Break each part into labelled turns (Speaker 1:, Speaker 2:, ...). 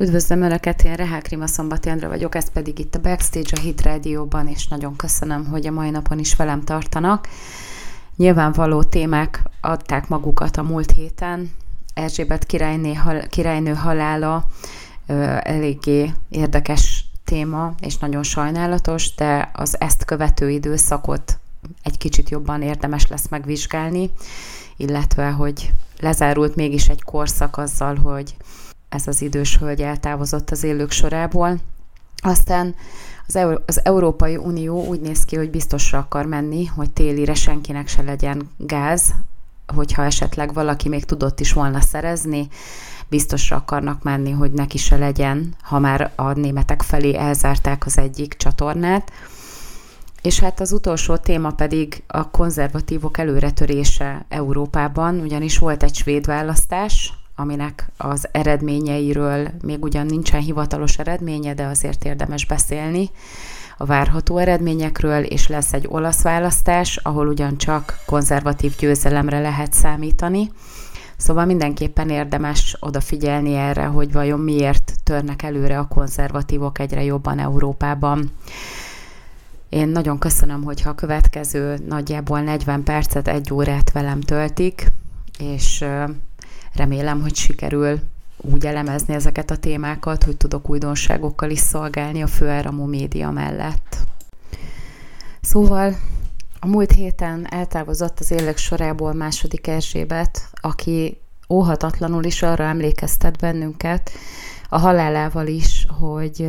Speaker 1: Üdvözlöm Önöket, én Rehák Rima Szombati Andra vagyok, ez pedig itt a Backstage a Hit Radio-ban, és nagyon köszönöm, hogy a mai napon is velem tartanak. Nyilvánvaló témák adták magukat a múlt héten. Erzsébet királyné, királynő halála eléggé érdekes téma, és nagyon sajnálatos, de az ezt követő időszakot egy kicsit jobban érdemes lesz megvizsgálni, illetve, hogy lezárult mégis egy korszak azzal, hogy ez az idős hölgy eltávozott az élők sorából. Aztán az, Euró- az Európai Unió úgy néz ki, hogy biztosra akar menni, hogy télire senkinek se legyen gáz, hogyha esetleg valaki még tudott is volna szerezni, biztosra akarnak menni, hogy neki se legyen, ha már a németek felé elzárták az egyik csatornát. És hát az utolsó téma pedig a konzervatívok előretörése Európában, ugyanis volt egy svéd választás, aminek az eredményeiről még ugyan nincsen hivatalos eredménye, de azért érdemes beszélni a várható eredményekről, és lesz egy olasz választás, ahol ugyancsak konzervatív győzelemre lehet számítani. Szóval mindenképpen érdemes odafigyelni erre, hogy vajon miért törnek előre a konzervatívok egyre jobban Európában. Én nagyon köszönöm, hogyha a következő nagyjából 40 percet, egy órát velem töltik, és remélem, hogy sikerül úgy elemezni ezeket a témákat, hogy tudok újdonságokkal is szolgálni a főáramú média mellett. Szóval a múlt héten eltávozott az élek sorából második Erzsébet, aki óhatatlanul is arra emlékeztet bennünket, a halálával is, hogy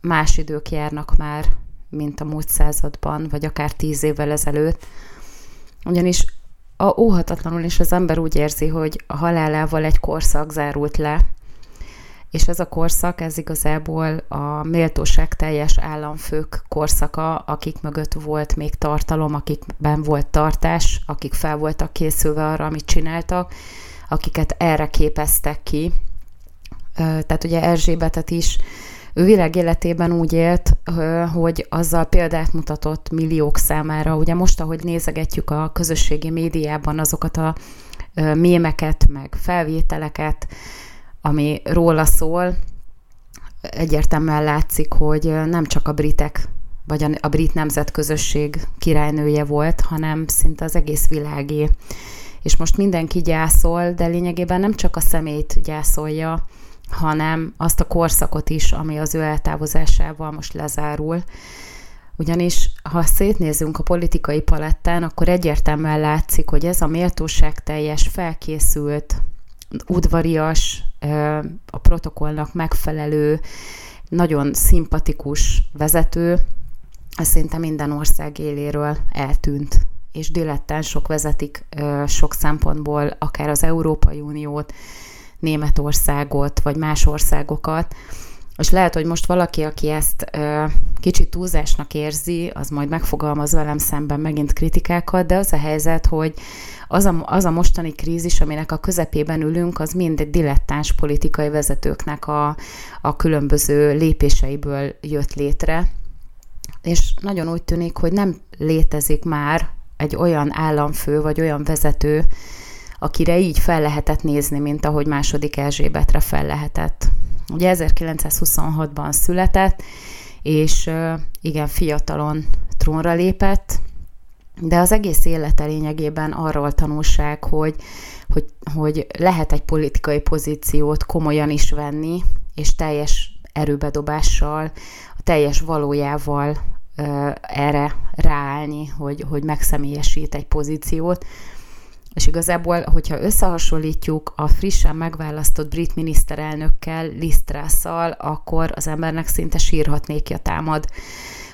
Speaker 1: más idők járnak már, mint a múlt században, vagy akár tíz évvel ezelőtt. Ugyanis a óhatatlanul is az ember úgy érzi, hogy a halálával egy korszak zárult le, és ez a korszak, ez igazából a méltóság teljes államfők korszaka, akik mögött volt még tartalom, akikben volt tartás, akik fel voltak készülve arra, amit csináltak, akiket erre képeztek ki. Tehát ugye Erzsébetet is ő világ életében úgy élt, hogy azzal példát mutatott milliók számára. Ugye most, ahogy nézegetjük a közösségi médiában azokat a mémeket, meg felvételeket, ami róla szól, egyértelműen látszik, hogy nem csak a britek, vagy a, brit nemzetközösség királynője volt, hanem szinte az egész világé. És most mindenki gyászol, de lényegében nem csak a szemét gyászolja, hanem azt a korszakot is, ami az ő eltávozásával most lezárul. Ugyanis, ha szétnézünk a politikai palettán, akkor egyértelműen látszik, hogy ez a méltóság teljes, felkészült, udvarias, a protokollnak megfelelő, nagyon szimpatikus vezető, ez szinte minden ország éléről eltűnt, és dilettánsok vezetik sok szempontból akár az Európai Uniót, Németországot, vagy más országokat, és lehet, hogy most valaki, aki ezt ö, kicsit túlzásnak érzi, az majd megfogalmaz velem szemben megint kritikákat, de az a helyzet, hogy az a, az a mostani krízis, aminek a közepében ülünk, az mind dilettáns politikai vezetőknek a, a különböző lépéseiből jött létre, és nagyon úgy tűnik, hogy nem létezik már egy olyan államfő, vagy olyan vezető, akire így fel lehetett nézni, mint ahogy második Erzsébetre fel lehetett. Ugye 1926-ban született, és igen, fiatalon trónra lépett, de az egész élete lényegében arról tanulság, hogy, hogy, hogy lehet egy politikai pozíciót komolyan is venni, és teljes erőbedobással, a teljes valójával erre ráállni, hogy, hogy megszemélyesít egy pozíciót, és igazából, hogyha összehasonlítjuk a frissen megválasztott brit miniszterelnökkel, Lisztrásszal, akkor az embernek szinte sírhatnékja támad.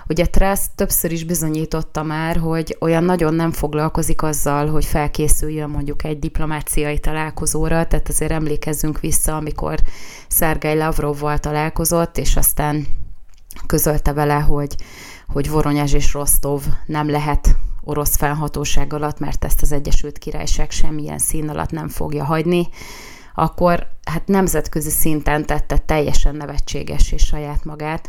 Speaker 1: Ugye Truss többször is bizonyította már, hogy olyan nagyon nem foglalkozik azzal, hogy felkészüljön mondjuk egy diplomáciai találkozóra, tehát azért emlékezzünk vissza, amikor Szergej Lavrovval találkozott, és aztán közölte vele, hogy, hogy Voronyezs és Rostov nem lehet orosz felhatóság alatt, mert ezt az Egyesült Királyság semmilyen szín alatt nem fogja hagyni, akkor hát nemzetközi szinten tette teljesen nevetséges és saját magát,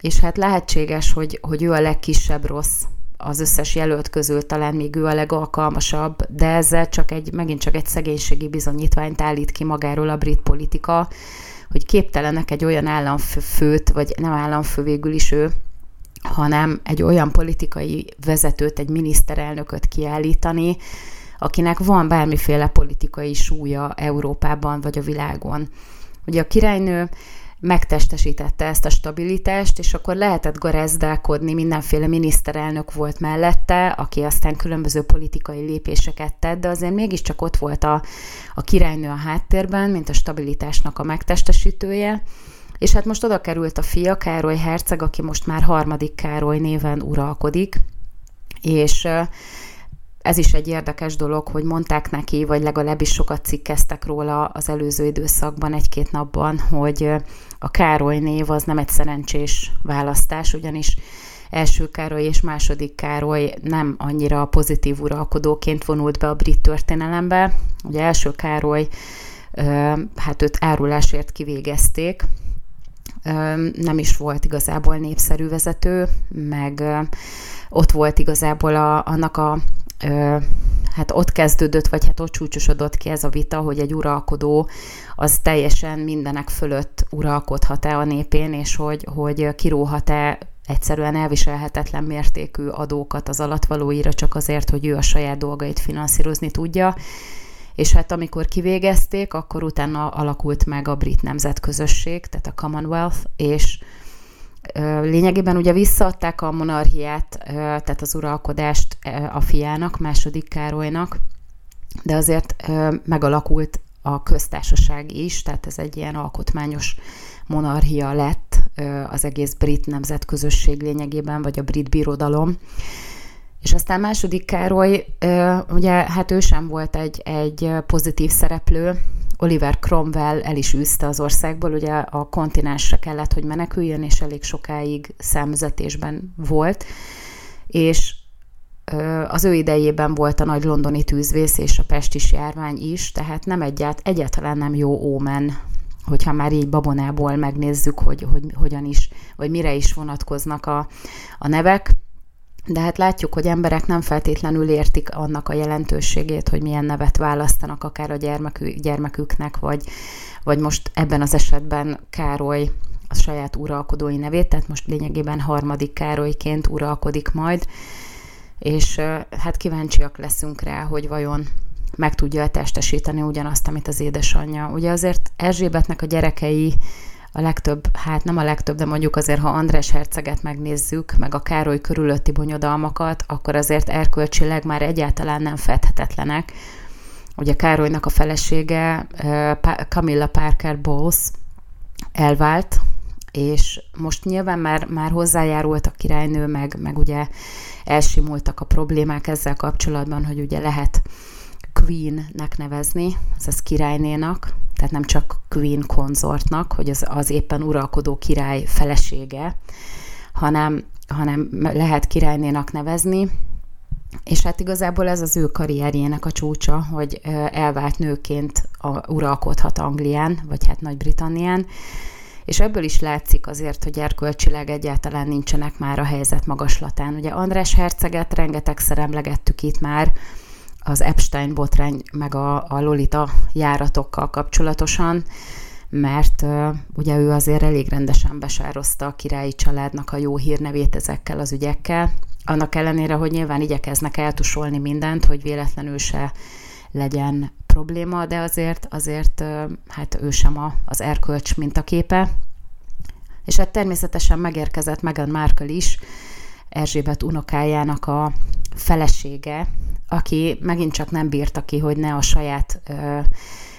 Speaker 1: és hát lehetséges, hogy, hogy ő a legkisebb rossz az összes jelölt közül, talán még ő a legalkalmasabb, de ezzel csak egy, megint csak egy szegénységi bizonyítványt állít ki magáról a brit politika, hogy képtelenek egy olyan államfőt, vagy nem államfő végül is ő, hanem egy olyan politikai vezetőt, egy miniszterelnököt kiállítani, akinek van bármiféle politikai súlya Európában vagy a világon. Ugye a királynő megtestesítette ezt a stabilitást, és akkor lehetett garezdálkodni, mindenféle miniszterelnök volt mellette, aki aztán különböző politikai lépéseket tett, de azért mégiscsak ott volt a, a királynő a háttérben, mint a stabilitásnak a megtestesítője, és hát most oda került a fia, Károly Herceg, aki most már harmadik Károly néven uralkodik, és ez is egy érdekes dolog, hogy mondták neki, vagy legalábbis sokat cikkeztek róla az előző időszakban, egy-két napban, hogy a Károly név az nem egy szerencsés választás, ugyanis első Károly és második Károly nem annyira pozitív uralkodóként vonult be a brit történelembe. Ugye első Károly, hát őt árulásért kivégezték, nem is volt igazából népszerű vezető, meg ott volt igazából a, annak a hát ott kezdődött, vagy hát ott csúcsosodott ki ez a vita, hogy egy uralkodó az teljesen mindenek fölött uralkodhat-e a népén, és hogy, hogy kiróhat-e egyszerűen elviselhetetlen mértékű adókat az alatvalóira csak azért, hogy ő a saját dolgait finanszírozni tudja. És hát amikor kivégezték, akkor utána alakult meg a brit nemzetközösség, tehát a Commonwealth, és Lényegében ugye visszaadták a monarchiát, tehát az uralkodást a fiának, második Károlynak, de azért megalakult a köztársaság is, tehát ez egy ilyen alkotmányos monarchia lett az egész brit nemzetközösség lényegében, vagy a brit birodalom. És aztán második Károly, ugye hát ő sem volt egy, egy pozitív szereplő, Oliver Cromwell el is űzte az országból, ugye a kontinensre kellett, hogy meneküljön, és elég sokáig számüzetésben volt, és az ő idejében volt a nagy londoni tűzvész és a pestis járvány is, tehát nem egyált, egyáltalán nem jó ómen, hogyha már így babonából megnézzük, hogy, hogy hogyan is, vagy mire is vonatkoznak a, a nevek de hát látjuk, hogy emberek nem feltétlenül értik annak a jelentőségét, hogy milyen nevet választanak akár a gyermekük, gyermeküknek, vagy, vagy most ebben az esetben Károly a saját uralkodói nevét, tehát most lényegében harmadik Károlyként uralkodik majd, és hát kíváncsiak leszünk rá, hogy vajon meg tudja testesíteni ugyanazt, amit az édesanyja. Ugye azért Erzsébetnek a gyerekei a legtöbb, hát nem a legtöbb, de mondjuk azért, ha András herceget megnézzük, meg a Károly körülötti bonyodalmakat, akkor azért erkölcsileg már egyáltalán nem fedhetetlenek. Ugye Károlynak a felesége, Camilla Parker Bowles elvált, és most nyilván már, már hozzájárult a királynő, meg, meg ugye elsimultak a problémák ezzel kapcsolatban, hogy ugye lehet Queen-nek nevezni, azaz királynénak, tehát nem csak Queen konzortnak, hogy az, az éppen uralkodó király felesége, hanem, hanem lehet királynénak nevezni, és hát igazából ez az ő karrierjének a csúcsa, hogy elvált nőként a, uralkodhat Anglián, vagy hát Nagy-Britannián, és ebből is látszik azért, hogy erkölcsileg egyáltalán nincsenek már a helyzet magaslatán. Ugye András herceget rengetegszer emlegettük itt már, az Epstein botrány meg a, a Lolita járatokkal kapcsolatosan, mert ugye ő azért elég rendesen besározta a királyi családnak a jó hírnevét ezekkel az ügyekkel, annak ellenére, hogy nyilván igyekeznek eltusolni mindent, hogy véletlenül se legyen probléma, de azért, azért hát ő sem a, az erkölcs mintaképe. És hát természetesen megérkezett Meghan Markle is, Erzsébet unokájának a felesége, aki megint csak nem bírta ki, hogy ne a saját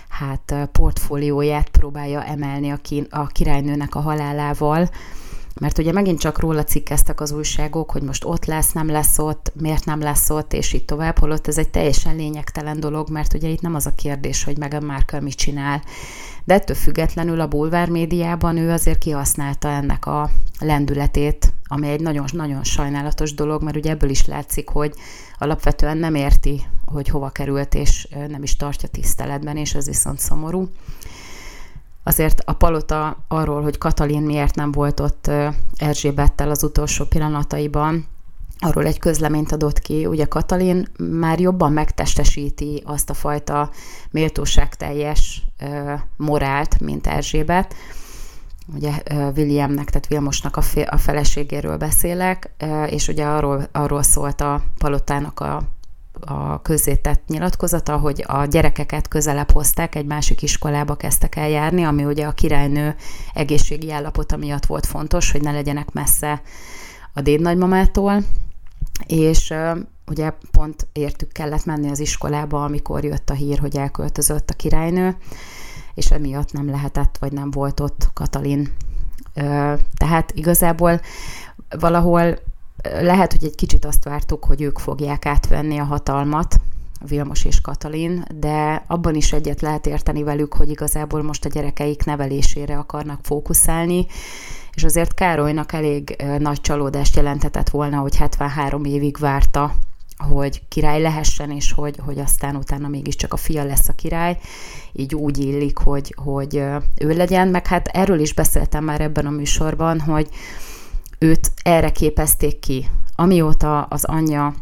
Speaker 1: hát portfólióját próbálja emelni a, a királynőnek a halálával, mert ugye megint csak róla cikkeztek az újságok, hogy most ott lesz, nem lesz ott, miért nem lesz ott, és így tovább, holott ez egy teljesen lényegtelen dolog, mert ugye itt nem az a kérdés, hogy Meghan Markle mit csinál, de ettől függetlenül a bulvár médiában ő azért kihasználta ennek a lendületét, ami egy nagyon-nagyon sajnálatos dolog, mert ugye ebből is látszik, hogy alapvetően nem érti, hogy hova került, és nem is tartja tiszteletben, és ez viszont szomorú. Azért a palota arról, hogy Katalin miért nem volt ott Erzsébettel az utolsó pillanataiban, arról egy közleményt adott ki, ugye Katalin már jobban megtestesíti azt a fajta méltóságteljes morált, mint Erzsébet, ugye Williamnek, tehát Vilmosnak a, a feleségéről beszélek, és ugye arról, arról szólt a palotának a, a közzétett nyilatkozata, hogy a gyerekeket közelebb hozták, egy másik iskolába kezdtek el járni, ami ugye a királynő egészségi állapota miatt volt fontos, hogy ne legyenek messze a dédnagymamától, és ugye pont értük kellett menni az iskolába, amikor jött a hír, hogy elköltözött a királynő, és emiatt nem lehetett, vagy nem volt ott Katalin. Tehát igazából valahol lehet, hogy egy kicsit azt vártuk, hogy ők fogják átvenni a hatalmat, Vilmos és Katalin, de abban is egyet lehet érteni velük, hogy igazából most a gyerekeik nevelésére akarnak fókuszálni, és azért Károlynak elég nagy csalódást jelentetett volna, hogy 73 évig várta, hogy király lehessen, és hogy, hogy aztán utána mégiscsak a fia lesz a király, így úgy illik, hogy, hogy ő legyen, meg hát erről is beszéltem már ebben a műsorban, hogy őt erre képezték ki. Amióta az anyja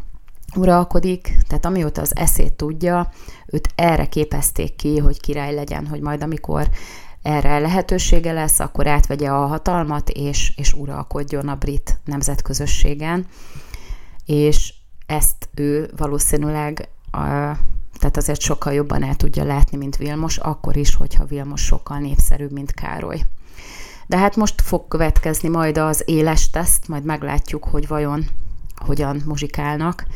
Speaker 1: uralkodik, tehát amióta az eszét tudja, őt erre képezték ki, hogy király legyen, hogy majd amikor erre lehetősége lesz, akkor átvegye a hatalmat, és, és uralkodjon a brit nemzetközösségen. És ezt ő valószínűleg a, tehát azért sokkal jobban el tudja látni, mint Vilmos, akkor is, hogyha Vilmos sokkal népszerűbb, mint Károly. De hát most fog következni majd az éles teszt, majd meglátjuk, hogy vajon hogyan muzsikálnak.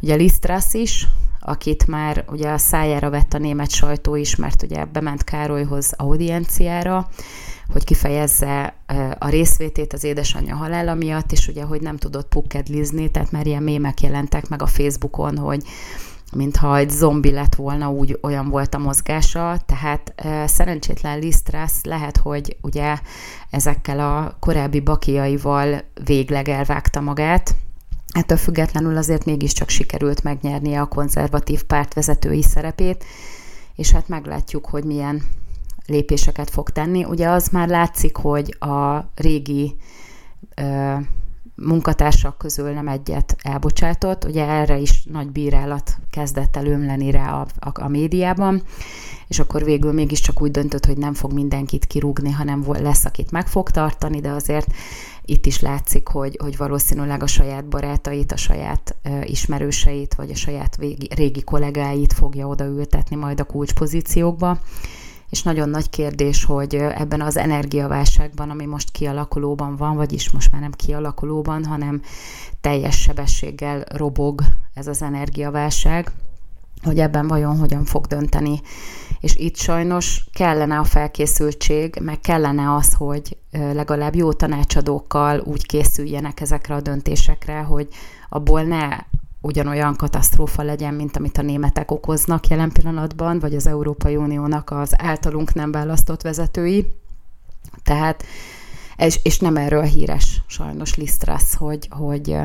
Speaker 1: Ugye Lisztrasz is, akit már ugye a szájára vett a német sajtó is, mert ugye bement Károlyhoz audienciára, hogy kifejezze a részvétét az édesanyja halála miatt, és ugye, hogy nem tudott pukkedlizni, tehát már ilyen mémek jelentek meg a Facebookon, hogy mintha egy zombi lett volna, úgy olyan volt a mozgása, tehát e, szerencsétlen Lisztrász lehet, hogy ugye ezekkel a korábbi bakiaival végleg elvágta magát, Ettől függetlenül azért mégiscsak sikerült megnyernie a konzervatív párt vezetői szerepét, és hát meglátjuk, hogy milyen lépéseket fog tenni. Ugye az már látszik, hogy a régi ö, munkatársak közül nem egyet elbocsátott, ugye erre is nagy bírálat kezdett el ömleni rá a, a, a médiában, és akkor végül mégiscsak úgy döntött, hogy nem fog mindenkit kirúgni, hanem lesz, akit meg fog tartani, de azért itt is látszik, hogy, hogy valószínűleg a saját barátait, a saját uh, ismerőseit, vagy a saját régi, régi kollégáit fogja odaültetni majd a kulcspozíciókba. És nagyon nagy kérdés, hogy ebben az energiaválságban, ami most kialakulóban van, vagyis most már nem kialakulóban, hanem teljes sebességgel robog ez az energiaválság, hogy ebben vajon hogyan fog dönteni. És itt sajnos kellene a felkészültség, meg kellene az, hogy legalább jó tanácsadókkal úgy készüljenek ezekre a döntésekre, hogy abból ne ugyanolyan katasztrófa legyen, mint amit a németek okoznak jelen pillanatban, vagy az Európai Uniónak az általunk nem választott vezetői. Tehát, és, és nem erről híres sajnos Lisztrasz, hogy, hogy,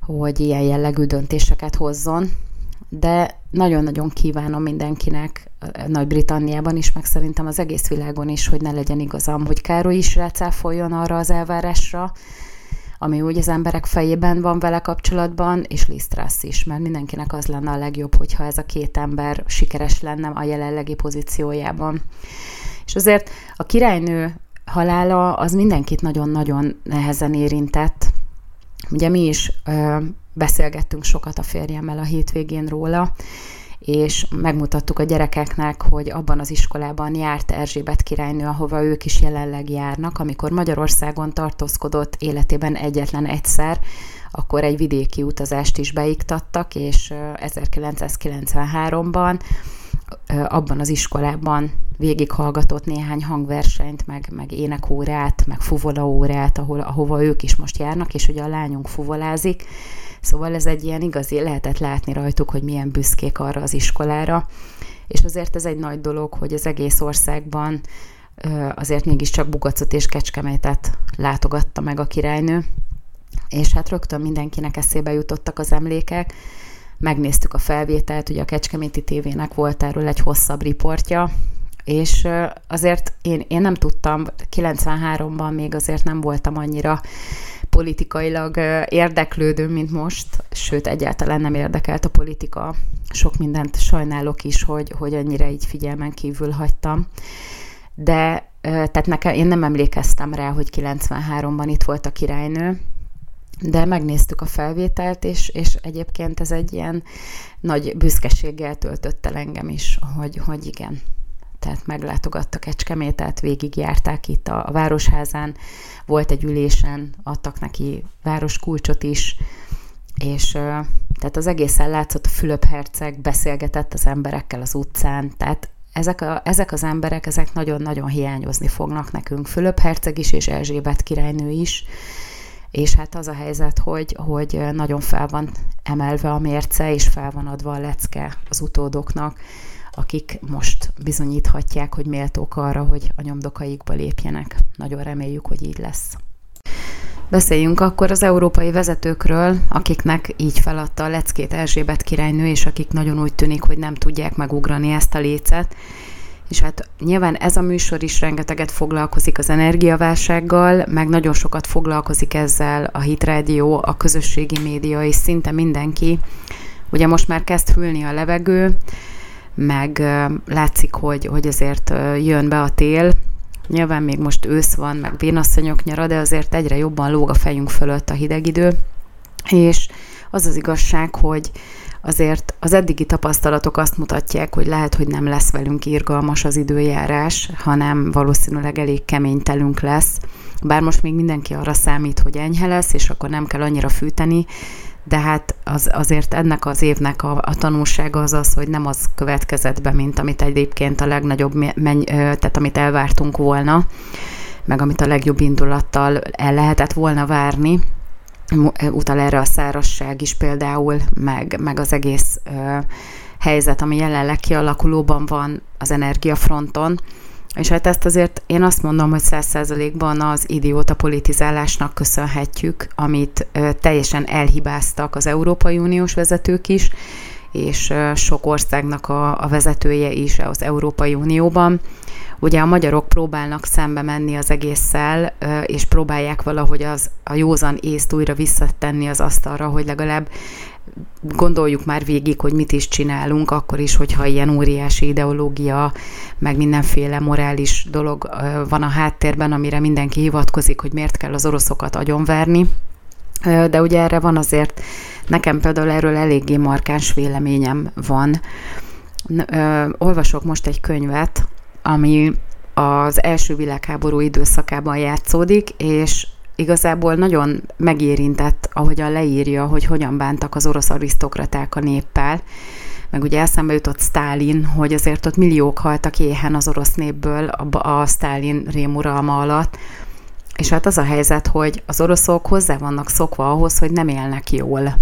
Speaker 1: hogy ilyen jellegű döntéseket hozzon, de nagyon-nagyon kívánom mindenkinek, Nagy-Britanniában is, meg szerintem az egész világon is, hogy ne legyen igazam, hogy Károly is rácáfoljon arra az elvárásra, ami úgy az emberek fejében van vele kapcsolatban, és Lisztrász is, mert mindenkinek az lenne a legjobb, hogyha ez a két ember sikeres lenne a jelenlegi pozíciójában. És azért a királynő halála az mindenkit nagyon-nagyon nehezen érintett. Ugye mi is ö, beszélgettünk sokat a férjemmel a hétvégén róla, és megmutattuk a gyerekeknek, hogy abban az iskolában járt Erzsébet királynő, ahova ők is jelenleg járnak, amikor Magyarországon tartózkodott életében egyetlen egyszer, akkor egy vidéki utazást is beiktattak, és 1993-ban abban az iskolában végighallgatott néhány hangversenyt, meg, meg énekórát, meg fuvolaórát, ahol, ahova ők is most járnak, és ugye a lányunk fuvolázik, Szóval ez egy ilyen igazi, lehetett látni rajtuk, hogy milyen büszkék arra az iskolára, és azért ez egy nagy dolog, hogy az egész országban azért mégiscsak Bugacot és Kecskemétet látogatta meg a királynő, és hát rögtön mindenkinek eszébe jutottak az emlékek, megnéztük a felvételt, ugye a Kecskeméti tévének volt erről egy hosszabb riportja, és azért én, én nem tudtam, 93-ban még azért nem voltam annyira politikailag érdeklődő, mint most, sőt, egyáltalán nem érdekelt a politika. Sok mindent sajnálok is, hogy, hogy ennyire így figyelmen kívül hagytam. De tehát nekem, én nem emlékeztem rá, hogy 93-ban itt volt a királynő, de megnéztük a felvételt, és, és egyébként ez egy ilyen nagy büszkeséggel töltött el engem is, hogy, hogy igen, tehát meglátogattak Kecskemétet, végigjárták itt a, a Városházán, volt egy ülésen, adtak neki városkulcsot is, és tehát az egészen látszott, a Fülöp-herceg beszélgetett az emberekkel az utcán, tehát ezek, a, ezek az emberek, ezek nagyon-nagyon hiányozni fognak nekünk. Fülöp-herceg is, és Erzsébet királynő is, és hát az a helyzet, hogy, hogy nagyon fel van emelve a mérce, és fel van adva a lecke az utódoknak, akik most bizonyíthatják, hogy méltók arra, hogy a nyomdokaikba lépjenek. Nagyon reméljük, hogy így lesz. Beszéljünk akkor az európai vezetőkről, akiknek így feladta a leckét Erzsébet királynő, és akik nagyon úgy tűnik, hogy nem tudják megugrani ezt a lécet. És hát nyilván ez a műsor is rengeteget foglalkozik az energiaválsággal, meg nagyon sokat foglalkozik ezzel a Hit Radio, a közösségi média, és szinte mindenki. Ugye most már kezd fülni a levegő, meg látszik, hogy, hogy azért jön be a tél, Nyilván még most ősz van, meg vénasszonyok nyara, de azért egyre jobban lóg a fejünk fölött a hideg idő, és az az igazság, hogy azért az eddigi tapasztalatok azt mutatják, hogy lehet, hogy nem lesz velünk irgalmas az időjárás, hanem valószínűleg elég kemény telünk lesz. Bár most még mindenki arra számít, hogy enyhe lesz, és akkor nem kell annyira fűteni, de hát az, azért ennek az évnek a, a tanulsága az az, hogy nem az következett be, mint amit egyébként a legnagyobb, menny, tehát amit elvártunk volna, meg amit a legjobb indulattal el lehetett volna várni, utal erre a szárasság is például, meg, meg az egész ö, helyzet, ami jelenleg kialakulóban van az energiafronton, és hát ezt azért én azt mondom, hogy száz százalékban az idióta politizálásnak köszönhetjük, amit teljesen elhibáztak az Európai Uniós vezetők is, és sok országnak a, a vezetője is az Európai Unióban. Ugye a magyarok próbálnak szembe menni az egésszel, és próbálják valahogy az, a józan észt újra visszatenni az asztalra, hogy legalább gondoljuk már végig, hogy mit is csinálunk, akkor is, hogyha ilyen óriási ideológia, meg mindenféle morális dolog van a háttérben, amire mindenki hivatkozik, hogy miért kell az oroszokat agyonverni. De ugye erre van azért, nekem például erről eléggé markáns véleményem van. Olvasok most egy könyvet, ami az első világháború időszakában játszódik, és igazából nagyon megérintett, ahogyan leírja, hogy hogyan bántak az orosz arisztokraták a néppel, meg ugye eszembe jutott Stálin, hogy azért ott milliók haltak éhen az orosz népből a, a Stálin rémuralma alatt, és hát az a helyzet, hogy az oroszok hozzá vannak szokva ahhoz, hogy nem élnek jól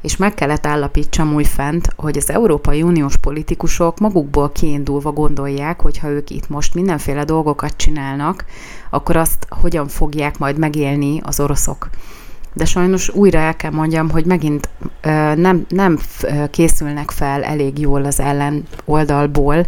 Speaker 1: és meg kellett állapítsam újfent, hogy az Európai Uniós politikusok magukból kiindulva gondolják, hogy ha ők itt most mindenféle dolgokat csinálnak, akkor azt hogyan fogják majd megélni az oroszok. De sajnos újra el kell mondjam, hogy megint nem, nem készülnek fel elég jól az ellen oldalból,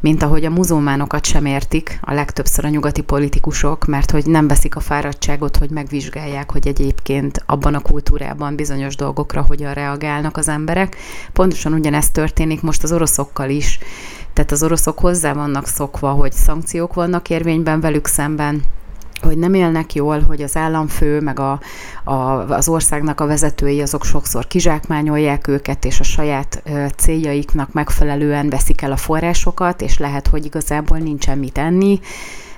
Speaker 1: mint ahogy a muzulmánokat sem értik a legtöbbször a nyugati politikusok, mert hogy nem veszik a fáradtságot, hogy megvizsgálják, hogy egyébként abban a kultúrában bizonyos dolgokra hogyan reagálnak az emberek. Pontosan ugyanezt történik most az oroszokkal is. Tehát az oroszok hozzá vannak szokva, hogy szankciók vannak érvényben velük szemben, hogy nem élnek jól, hogy az államfő, meg a, a, az országnak a vezetői azok sokszor kizsákmányolják őket, és a saját ö, céljaiknak megfelelően veszik el a forrásokat, és lehet, hogy igazából nincsen mit enni,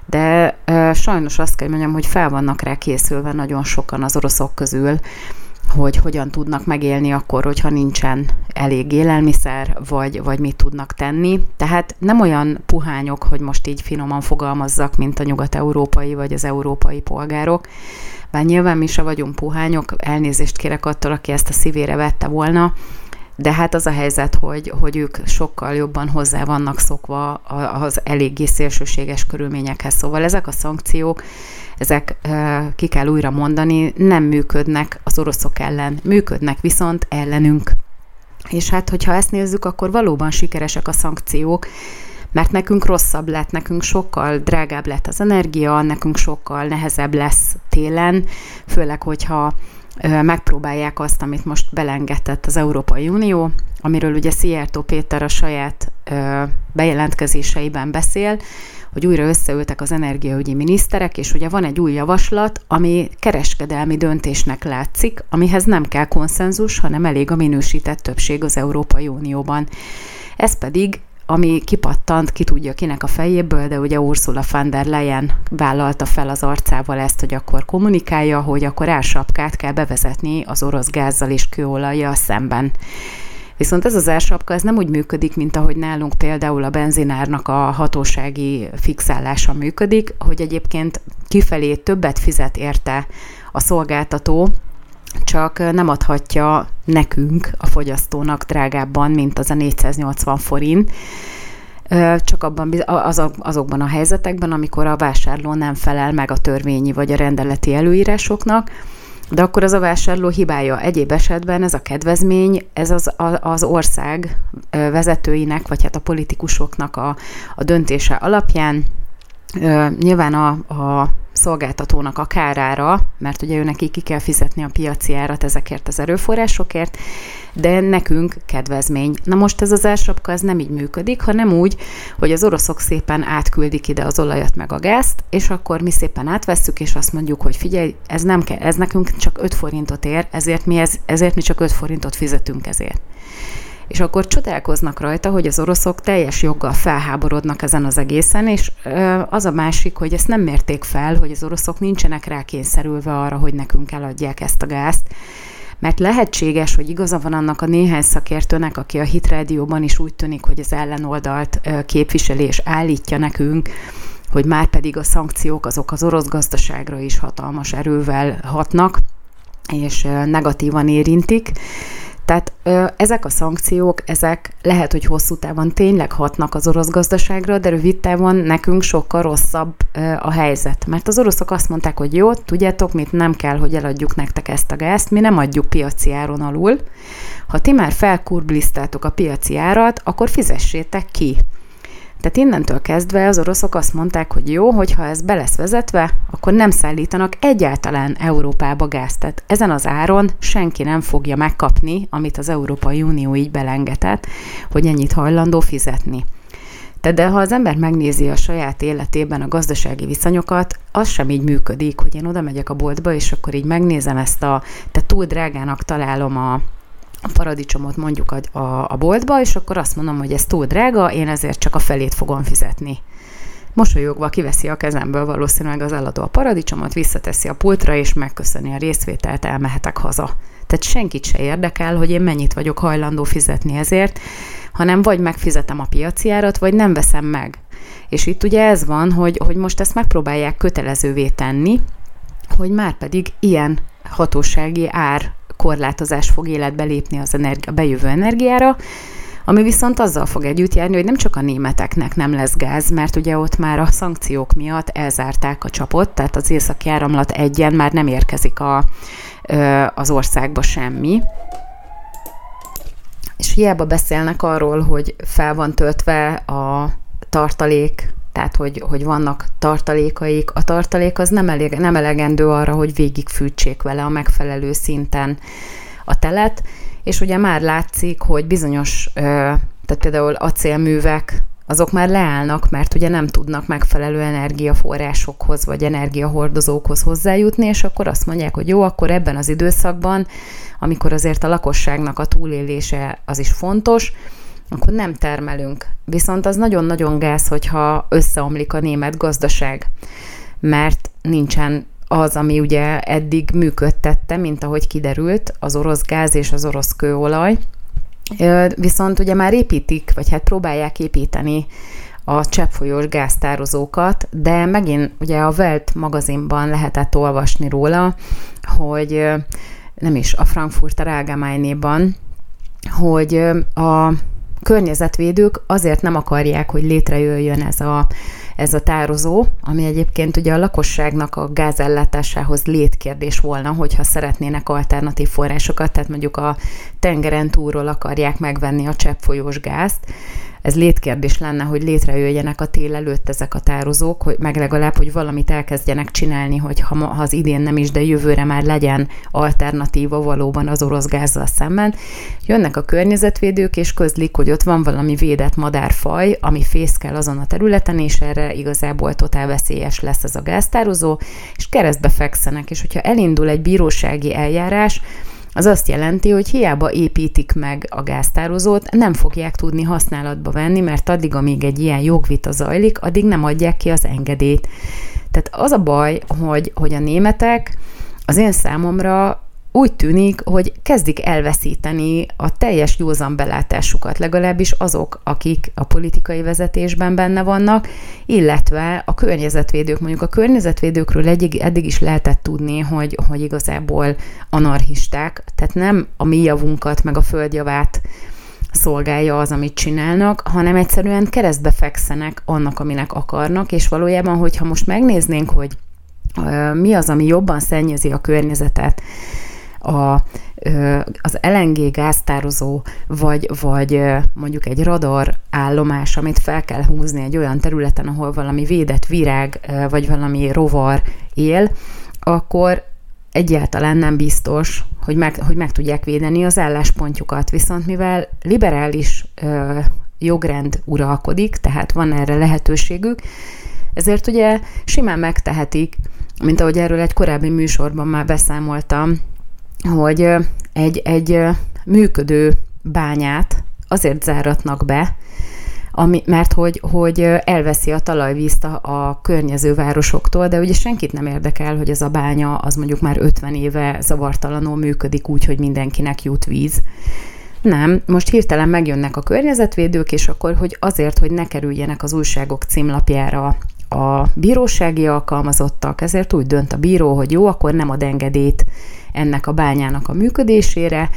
Speaker 1: de ö, sajnos azt kell mondjam, hogy fel vannak rá készülve nagyon sokan az oroszok közül, hogy hogyan tudnak megélni akkor, hogyha nincsen elég élelmiszer, vagy, vagy mit tudnak tenni. Tehát nem olyan puhányok, hogy most így finoman fogalmazzak, mint a nyugat-európai vagy az európai polgárok, bár nyilván mi se vagyunk puhányok, elnézést kérek attól, aki ezt a szívére vette volna, de hát az a helyzet, hogy, hogy ők sokkal jobban hozzá vannak szokva az eléggé szélsőséges körülményekhez. Szóval ezek a szankciók ezek ki kell újra mondani, nem működnek az oroszok ellen, működnek viszont ellenünk. És hát, hogyha ezt nézzük, akkor valóban sikeresek a szankciók, mert nekünk rosszabb lett, nekünk sokkal drágább lett az energia, nekünk sokkal nehezebb lesz télen, főleg, hogyha megpróbálják azt, amit most belengedett az Európai Unió, amiről ugye Szijjártó Péter a saját bejelentkezéseiben beszél, hogy újra összeültek az energiaügyi miniszterek, és ugye van egy új javaslat, ami kereskedelmi döntésnek látszik, amihez nem kell konszenzus, hanem elég a minősített többség az Európai Unióban. Ez pedig ami kipattant, ki tudja kinek a fejéből, de ugye Ursula von der Leyen vállalta fel az arcával ezt, hogy akkor kommunikálja, hogy akkor ásapkát kell bevezetni az orosz gázzal és kőolajjal szemben. Viszont ez az ársapka ez nem úgy működik, mint ahogy nálunk például a benzinárnak a hatósági fixálása működik, hogy egyébként kifelé többet fizet érte a szolgáltató, csak nem adhatja nekünk, a fogyasztónak drágábban, mint az a 480 forint, csak abban, azokban a helyzetekben, amikor a vásárló nem felel meg a törvényi vagy a rendeleti előírásoknak, de akkor az a vásárló hibája. Egyéb esetben ez a kedvezmény, ez az, az ország vezetőinek, vagy hát a politikusoknak a, a döntése alapján nyilván a, a szolgáltatónak a kárára, mert ugye ő neki ki kell fizetni a piaci árat ezekért az erőforrásokért, de nekünk kedvezmény. Na most ez az elsapka ez nem így működik, hanem úgy, hogy az oroszok szépen átküldik ide az olajat meg a gázt, és akkor mi szépen átvesszük, és azt mondjuk, hogy figyelj, ez nem kell, ez nekünk csak 5 forintot ér, ezért mi, ez, ezért mi csak 5 forintot fizetünk ezért és akkor csodálkoznak rajta, hogy az oroszok teljes joggal felháborodnak ezen az egészen, és az a másik, hogy ezt nem mérték fel, hogy az oroszok nincsenek rákényszerülve arra, hogy nekünk eladják ezt a gázt, mert lehetséges, hogy igaza van annak a néhány szakértőnek, aki a Hit Rádióban is úgy tűnik, hogy az ellenoldalt képviseli és állítja nekünk, hogy már pedig a szankciók azok az orosz gazdaságra is hatalmas erővel hatnak, és negatívan érintik. Tehát ö, ezek a szankciók, ezek lehet, hogy hosszú távon tényleg hatnak az orosz gazdaságra, de rövid távon nekünk sokkal rosszabb ö, a helyzet. Mert az oroszok azt mondták, hogy jó, tudjátok, mit nem kell, hogy eladjuk nektek ezt a gázt, mi nem adjuk piaci áron alul. Ha ti már felkurblisztátok a piaci árat, akkor fizessétek ki. Tehát innentől kezdve az oroszok azt mondták, hogy jó, hogyha ez be lesz vezetve, akkor nem szállítanak egyáltalán Európába gázt. Ezen az áron senki nem fogja megkapni, amit az Európai Unió így belengetett, hogy ennyit hajlandó fizetni. Tehát de ha az ember megnézi a saját életében a gazdasági viszonyokat, az sem így működik, hogy én oda megyek a boltba, és akkor így megnézem ezt a, tehát túl drágának találom a, a paradicsomot mondjuk a, a, a boltba, és akkor azt mondom, hogy ez túl drága, én ezért csak a felét fogom fizetni. Mosolyogva kiveszi a kezemből valószínűleg az eladó a paradicsomot, visszateszi a pultra, és megköszöni a részvételt, elmehetek haza. Tehát senkit se érdekel, hogy én mennyit vagyok hajlandó fizetni ezért, hanem vagy megfizetem a piaci árat, vagy nem veszem meg. És itt ugye ez van, hogy, hogy most ezt megpróbálják kötelezővé tenni, hogy már pedig ilyen hatósági ár korlátozás fog életbe lépni az energia, bejövő energiára, ami viszont azzal fog együtt járni, hogy nem csak a németeknek nem lesz gáz, mert ugye ott már a szankciók miatt elzárták a csapot, tehát az északi áramlat egyen már nem érkezik a, az országba semmi. És hiába beszélnek arról, hogy fel van töltve a tartalék tehát hogy, hogy vannak tartalékaik. A tartalék az nem, elég, nem elegendő arra, hogy végigfűtsék vele a megfelelő szinten a telet, és ugye már látszik, hogy bizonyos, tehát például acélművek, azok már leállnak, mert ugye nem tudnak megfelelő energiaforrásokhoz vagy energiahordozókhoz hozzájutni, és akkor azt mondják, hogy jó, akkor ebben az időszakban, amikor azért a lakosságnak a túlélése az is fontos, akkor nem termelünk. Viszont az nagyon-nagyon gáz, hogyha összeomlik a német gazdaság, mert nincsen az, ami ugye eddig működtette, mint ahogy kiderült, az orosz gáz és az orosz kőolaj. Viszont ugye már építik, vagy hát próbálják építeni a cseppfolyós gáztározókat, de megint ugye a Welt magazinban lehetett olvasni róla, hogy nem is a Frankfurter Allgemeinéban, hogy a környezetvédők azért nem akarják, hogy létrejöjjön ez a, ez a tározó, ami egyébként ugye a lakosságnak a gázellátásához létkérdés volna, hogyha szeretnének alternatív forrásokat, tehát mondjuk a tengeren túlról akarják megvenni a cseppfolyós gázt, ez létkérdés lenne, hogy létrejöjjenek a tél előtt ezek a tározók, hogy meg legalább, hogy valamit elkezdjenek csinálni, hogy ha, ha az idén nem is, de jövőre már legyen alternatíva valóban az orosz gázzal szemben. Jönnek a környezetvédők, és közlik, hogy ott van valami védett madárfaj, ami fészkel azon a területen, és erre igazából totál veszélyes lesz ez a gáztározó, és keresztbe fekszenek, és hogyha elindul egy bírósági eljárás, az azt jelenti, hogy hiába építik meg a gáztározót, nem fogják tudni használatba venni, mert addig, amíg egy ilyen jogvita zajlik, addig nem adják ki az engedélyt. Tehát az a baj, hogy, hogy a németek az én számomra úgy tűnik, hogy kezdik elveszíteni a teljes józan belátásukat, legalábbis azok, akik a politikai vezetésben benne vannak, illetve a környezetvédők. Mondjuk a környezetvédőkről eddig, eddig is lehetett tudni, hogy, hogy igazából anarchisták, tehát nem a mi javunkat, meg a földjavát szolgálja az, amit csinálnak, hanem egyszerűen keresztbe fekszenek annak, aminek akarnak, és valójában, hogyha most megnéznénk, hogy mi az, ami jobban szennyezi a környezetet, a, az LNG gáztározó, vagy, vagy mondjuk egy radar állomás, amit fel kell húzni egy olyan területen, ahol valami védett virág, vagy valami rovar él, akkor egyáltalán nem biztos, hogy meg, hogy meg tudják védeni az álláspontjukat. Viszont mivel liberális ö, jogrend uralkodik, tehát van erre lehetőségük, ezért ugye simán megtehetik, mint ahogy erről egy korábbi műsorban már beszámoltam, hogy egy, egy működő bányát azért záratnak be, ami, mert hogy, hogy elveszi a talajvízt a, a környező városoktól, de ugye senkit nem érdekel, hogy ez a bánya az mondjuk már 50 éve zavartalanul működik úgy, hogy mindenkinek jut víz. Nem, most hirtelen megjönnek a környezetvédők, és akkor, hogy azért, hogy ne kerüljenek az újságok címlapjára a bírósági alkalmazottak, ezért úgy dönt a bíró, hogy jó, akkor nem ad engedélyt ennek a bányának a működésére,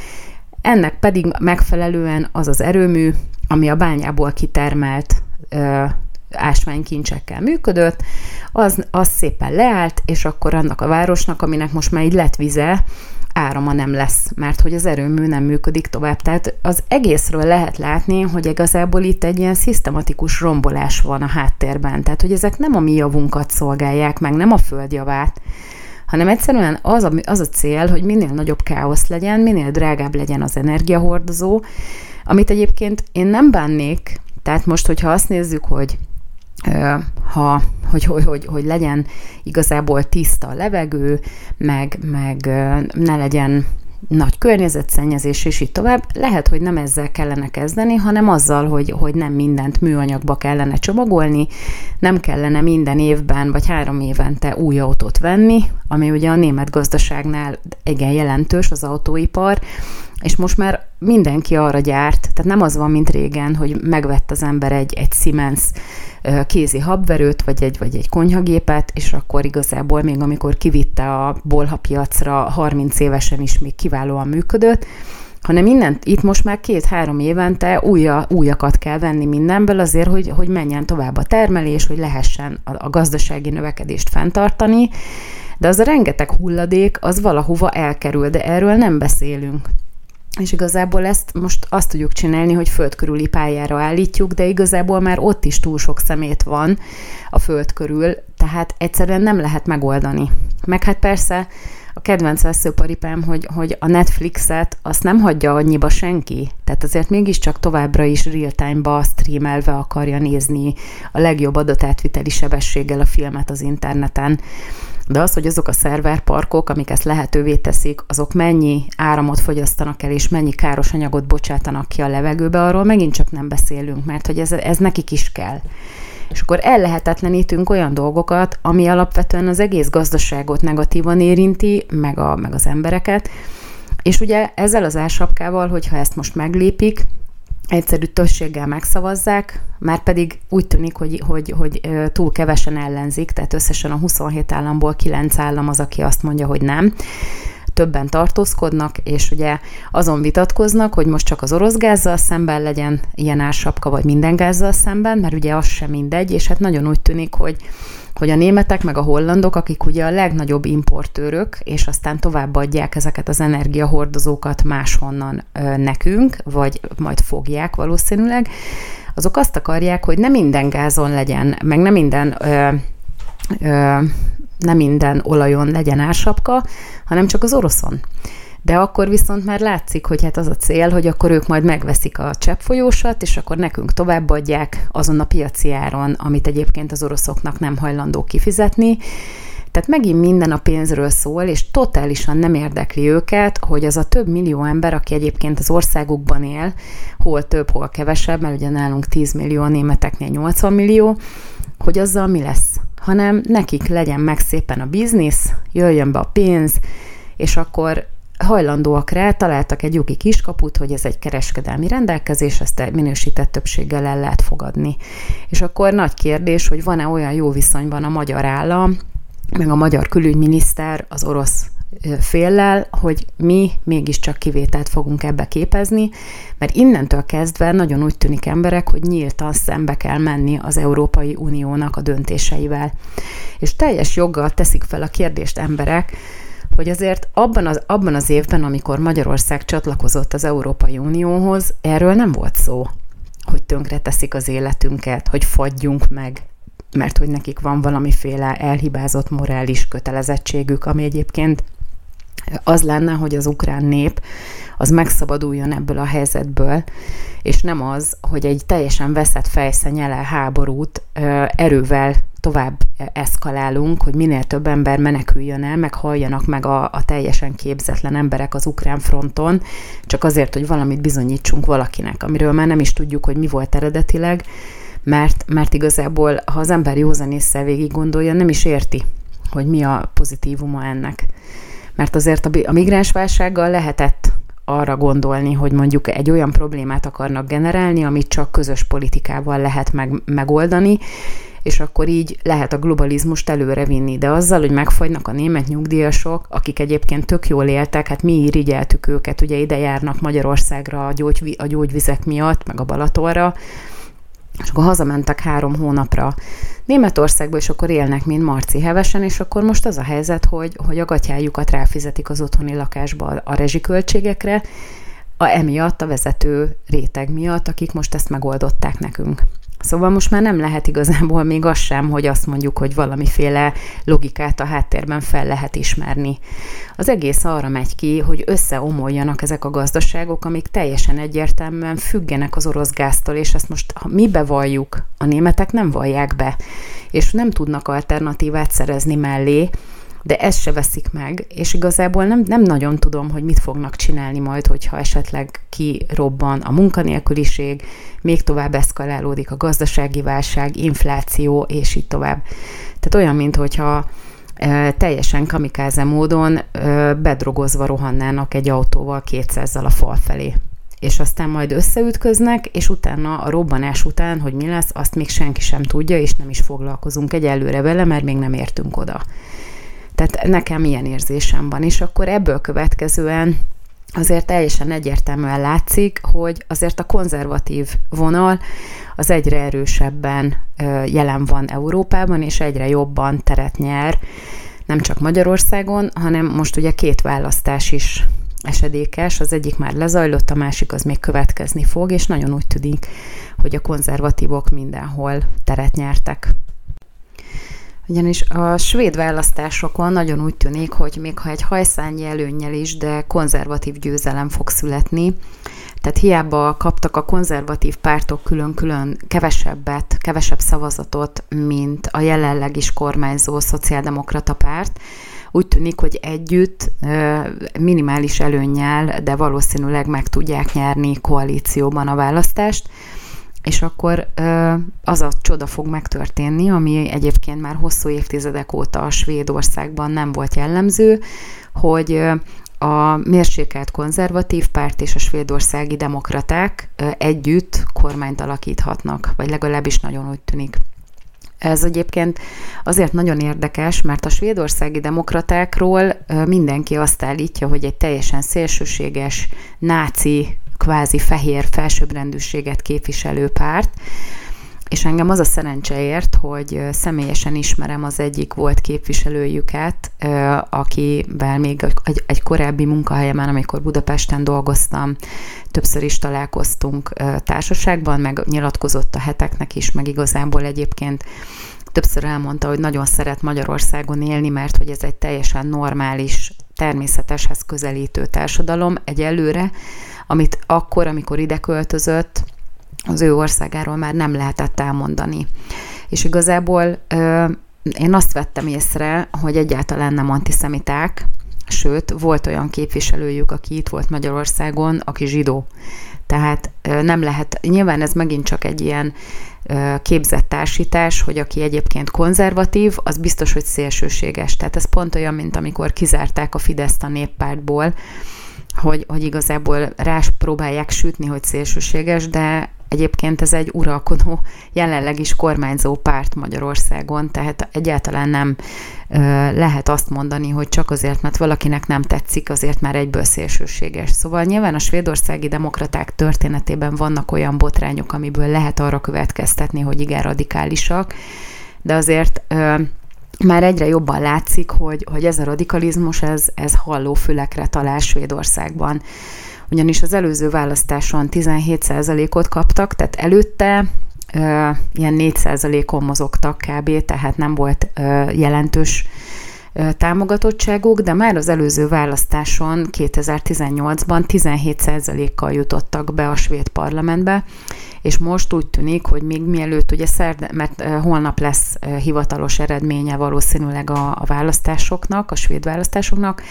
Speaker 1: ennek pedig megfelelően az az erőmű, ami a bányából kitermelt ö, ásványkincsekkel működött, az, az szépen leállt, és akkor annak a városnak, aminek most már így lett vize, árama nem lesz, mert hogy az erőmű nem működik tovább. Tehát az egészről lehet látni, hogy igazából itt egy ilyen szisztematikus rombolás van a háttérben. Tehát, hogy ezek nem a mi javunkat szolgálják meg, nem a földjavát, hanem egyszerűen az a, az a cél, hogy minél nagyobb káosz legyen, minél drágább legyen az energiahordozó, amit egyébként én nem bánnék, tehát most, hogyha azt nézzük, hogy ha, hogy, hogy, hogy, hogy legyen igazából tiszta a levegő, meg, meg ne legyen nagy környezetszennyezés, és így tovább. Lehet, hogy nem ezzel kellene kezdeni, hanem azzal, hogy, hogy nem mindent műanyagba kellene csomagolni, nem kellene minden évben vagy három évente új autót venni, ami ugye a német gazdaságnál igen jelentős az autóipar, és most már mindenki arra gyárt, tehát nem az van, mint régen, hogy megvett az ember egy, egy Siemens kézi habverőt, vagy egy, vagy egy konyhagépet, és akkor igazából még amikor kivitte a bolhapiacra 30 évesen is még kiválóan működött, hanem innen, itt most már két-három évente újja, újakat kell venni mindenből azért, hogy, hogy menjen tovább a termelés, hogy lehessen a, a gazdasági növekedést fenntartani, de az a rengeteg hulladék, az valahova elkerül, de erről nem beszélünk. És igazából ezt most azt tudjuk csinálni, hogy föld körüli pályára állítjuk, de igazából már ott is túl sok szemét van a föld körül, tehát egyszerűen nem lehet megoldani. Meg hát persze a kedvenc veszőparipám, hogy, hogy a Netflixet azt nem hagyja annyiba senki. Tehát azért mégiscsak továbbra is real-time-ba streamelve akarja nézni a legjobb adatátviteli sebességgel a filmet az interneten. De az, hogy azok a szerverparkok, amik ezt lehetővé teszik, azok mennyi áramot fogyasztanak el, és mennyi káros anyagot bocsátanak ki a levegőbe, arról megint csak nem beszélünk, mert hogy ez, ez nekik is kell. És akkor ellehetetlenítünk olyan dolgokat, ami alapvetően az egész gazdaságot negatívan érinti, meg, a, meg az embereket. És ugye ezzel az ársapkával, hogyha ezt most meglépik, egyszerű többséggel megszavazzák, már pedig úgy tűnik, hogy, hogy, hogy túl kevesen ellenzik, tehát összesen a 27 államból 9 állam az, aki azt mondja, hogy nem. Többen tartózkodnak, és ugye azon vitatkoznak, hogy most csak az orosz gázzal szemben legyen ilyen ársapka, vagy minden gázzal szemben, mert ugye az sem mindegy, és hát nagyon úgy tűnik, hogy hogy a németek meg a hollandok, akik ugye a legnagyobb importőrök, és aztán továbbadják ezeket az energiahordozókat máshonnan nekünk, vagy majd fogják valószínűleg, azok azt akarják, hogy nem minden gázon legyen, meg nem minden ö, ö, nem minden olajon legyen ársapka, hanem csak az oroszon. De akkor viszont már látszik, hogy hát az a cél, hogy akkor ők majd megveszik a cseppfolyósat, és akkor nekünk továbbadják azon a piaci áron, amit egyébként az oroszoknak nem hajlandó kifizetni. Tehát megint minden a pénzről szól, és totálisan nem érdekli őket, hogy az a több millió ember, aki egyébként az országukban él, hol több, hol kevesebb, mert ugye nálunk 10 millió, a németeknél 80 millió, hogy azzal mi lesz, hanem nekik legyen meg szépen a biznisz, jöjjön be a pénz, és akkor hajlandóak rá, találtak egy jogi kiskaput, hogy ez egy kereskedelmi rendelkezés, ezt minősített többséggel el lehet fogadni. És akkor nagy kérdés, hogy van-e olyan jó viszonyban a magyar állam, meg a magyar külügyminiszter az orosz féllel, hogy mi mégiscsak kivételt fogunk ebbe képezni, mert innentől kezdve nagyon úgy tűnik emberek, hogy nyíltan szembe kell menni az Európai Uniónak a döntéseivel. És teljes joggal teszik fel a kérdést emberek, hogy azért abban az, abban az évben, amikor Magyarország csatlakozott az Európai Unióhoz, erről nem volt szó, hogy tönkre teszik az életünket, hogy fagyjunk meg, mert hogy nekik van valamiféle elhibázott morális kötelezettségük, ami egyébként az lenne, hogy az ukrán nép az megszabaduljon ebből a helyzetből, és nem az, hogy egy teljesen veszett fejszennyele háborút erővel tovább eszkalálunk, hogy minél több ember meneküljön el, meg halljanak meg a, a teljesen képzetlen emberek az ukrán fronton, csak azért, hogy valamit bizonyítsunk valakinek, amiről már nem is tudjuk, hogy mi volt eredetileg, mert, mert igazából, ha az ember józanésszel végig gondolja, nem is érti, hogy mi a pozitívuma ennek. Mert azért a migránsválsággal lehetett arra gondolni, hogy mondjuk egy olyan problémát akarnak generálni, amit csak közös politikával lehet meg, megoldani, és akkor így lehet a globalizmust előre vinni. De azzal, hogy megfagynak a német nyugdíjasok, akik egyébként tök jól éltek, hát mi irigyeltük őket, ugye ide járnak Magyarországra a, gyógy, a gyógyvizek miatt, meg a Balatonra, és akkor hazamentek három hónapra Németországba, és akkor élnek, mint Marci hevesen, és akkor most az a helyzet, hogy, hogy a gatyájukat ráfizetik az otthoni lakásba a rezsiköltségekre, a emiatt, a vezető réteg miatt, akik most ezt megoldották nekünk. Szóval most már nem lehet igazából még az sem, hogy azt mondjuk, hogy valamiféle logikát a háttérben fel lehet ismerni. Az egész arra megy ki, hogy összeomoljanak ezek a gazdaságok, amik teljesen egyértelműen függenek az orosz gáztól, és ezt most ha mi bevalljuk, a németek nem vallják be, és nem tudnak alternatívát szerezni mellé, de ezt se veszik meg, és igazából nem, nem nagyon tudom, hogy mit fognak csinálni majd, hogyha esetleg kirobban a munkanélküliség, még tovább eszkalálódik a gazdasági válság, infláció, és így tovább. Tehát olyan, mintha e, teljesen kamikáze módon e, bedrogozva rohannának egy autóval 200-zal a fal felé és aztán majd összeütköznek, és utána a robbanás után, hogy mi lesz, azt még senki sem tudja, és nem is foglalkozunk egyelőre vele, mert még nem értünk oda. Tehát nekem ilyen érzésem van, és akkor ebből következően azért teljesen egyértelműen látszik, hogy azért a konzervatív vonal az egyre erősebben jelen van Európában, és egyre jobban teret nyer, nem csak Magyarországon, hanem most ugye két választás is esedékes, az egyik már lezajlott, a másik az még következni fog, és nagyon úgy tűnik, hogy a konzervatívok mindenhol teret nyertek. Ugyanis a svéd választásokon nagyon úgy tűnik, hogy még ha egy hajszányi előnnyel is, de konzervatív győzelem fog születni. Tehát hiába kaptak a konzervatív pártok külön-külön kevesebbet, kevesebb szavazatot, mint a jelenleg is kormányzó szociáldemokrata párt, úgy tűnik, hogy együtt minimális előnnyel, de valószínűleg meg tudják nyerni koalícióban a választást és akkor az a csoda fog megtörténni, ami egyébként már hosszú évtizedek óta a Svédországban nem volt jellemző, hogy a mérsékelt konzervatív párt és a svédországi demokraták együtt kormányt alakíthatnak, vagy legalábbis nagyon úgy tűnik. Ez egyébként azért nagyon érdekes, mert a svédországi demokratákról mindenki azt állítja, hogy egy teljesen szélsőséges náci kvázi fehér felsőbbrendűséget képviselő párt, és engem az a szerencse ért, hogy személyesen ismerem az egyik volt képviselőjüket, akivel még egy, egy korábbi munkahelyemen, amikor Budapesten dolgoztam, többször is találkoztunk társaságban, meg nyilatkozott a heteknek is, meg igazából egyébként többször elmondta, hogy nagyon szeret Magyarországon élni, mert hogy ez egy teljesen normális, természeteshez közelítő társadalom egyelőre, amit akkor, amikor ide költözött, az ő országáról már nem lehetett elmondani. És igazából ö, én azt vettem észre, hogy egyáltalán nem antiszemiták, sőt, volt olyan képviselőjük, aki itt volt Magyarországon, aki zsidó. Tehát nem lehet, nyilván ez megint csak egy ilyen képzett társítás, hogy aki egyébként konzervatív, az biztos, hogy szélsőséges. Tehát ez pont olyan, mint amikor kizárták a Fideszt a néppártból, hogy, hogy igazából rás próbálják sütni, hogy szélsőséges, de Egyébként ez egy uralkodó, jelenleg is kormányzó párt Magyarországon, tehát egyáltalán nem lehet azt mondani, hogy csak azért, mert valakinek nem tetszik, azért már egyből szélsőséges. Szóval nyilván a svédországi demokraták történetében vannak olyan botrányok, amiből lehet arra következtetni, hogy igen radikálisak, de azért már egyre jobban látszik, hogy, hogy ez a radikalizmus, ez, ez halló fülekre talál Svédországban ugyanis az előző választáson 17%-ot kaptak, tehát előtte ö, ilyen 4%-on mozogtak kb., tehát nem volt ö, jelentős támogatottságuk, de már az előző választáson 2018-ban 17%-kal jutottak be a svéd parlamentbe, és most úgy tűnik, hogy még mielőtt, ugye szerd, mert holnap lesz hivatalos eredménye valószínűleg a, a választásoknak, a svéd választásoknak,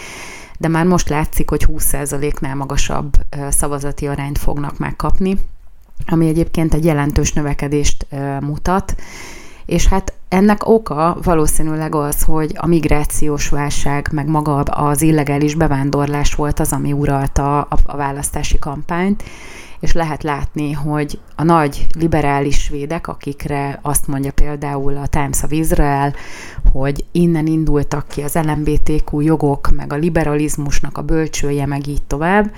Speaker 1: de már most látszik, hogy 20%-nál magasabb szavazati arányt fognak megkapni, ami egyébként egy jelentős növekedést mutat, és hát ennek oka valószínűleg az, hogy a migrációs válság, meg maga az illegális bevándorlás volt az, ami uralta a, a választási kampányt, és lehet látni, hogy a nagy liberális svédek, akikre azt mondja például a Times of Israel, hogy innen indultak ki az LMBTQ jogok, meg a liberalizmusnak a bölcsője, meg így tovább,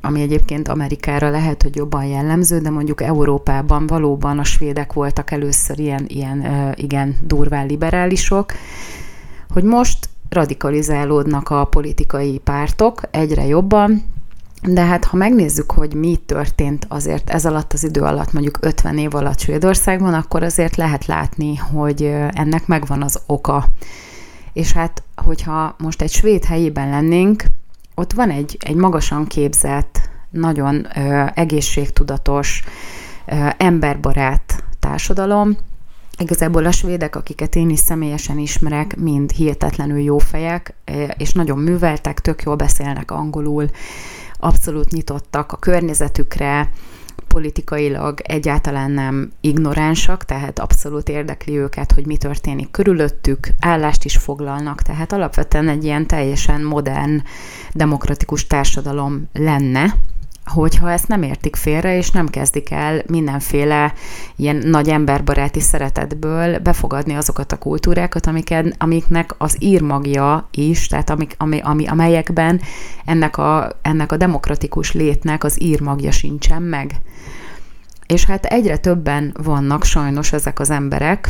Speaker 1: ami egyébként Amerikára lehet, hogy jobban jellemző, de mondjuk Európában valóban a svédek voltak először ilyen, ilyen igen durván liberálisok, hogy most radikalizálódnak a politikai pártok egyre jobban, de hát ha megnézzük, hogy mi történt azért ez alatt az idő alatt, mondjuk 50 év alatt Svédországban, akkor azért lehet látni, hogy ennek megvan az oka. És hát, hogyha most egy svéd helyében lennénk, ott van egy, egy magasan képzett, nagyon ö, egészségtudatos, ö, emberbarát társadalom. Igazából a svédek, akiket én is személyesen ismerek, mind hihetetlenül jó fejek, és nagyon műveltek, tök jól beszélnek angolul, abszolút nyitottak a környezetükre, politikailag egyáltalán nem ignoránsak, tehát abszolút érdekli őket, hogy mi történik körülöttük, állást is foglalnak, tehát alapvetően egy ilyen teljesen modern, demokratikus társadalom lenne, hogyha ezt nem értik félre, és nem kezdik el mindenféle ilyen nagy emberbaráti szeretetből befogadni azokat a kultúrákat, amiket, amiknek az írmagja is, tehát amik, ami, ami, amelyekben ennek a, ennek a demokratikus létnek az írmagja sincsen meg. És hát egyre többen vannak sajnos ezek az emberek,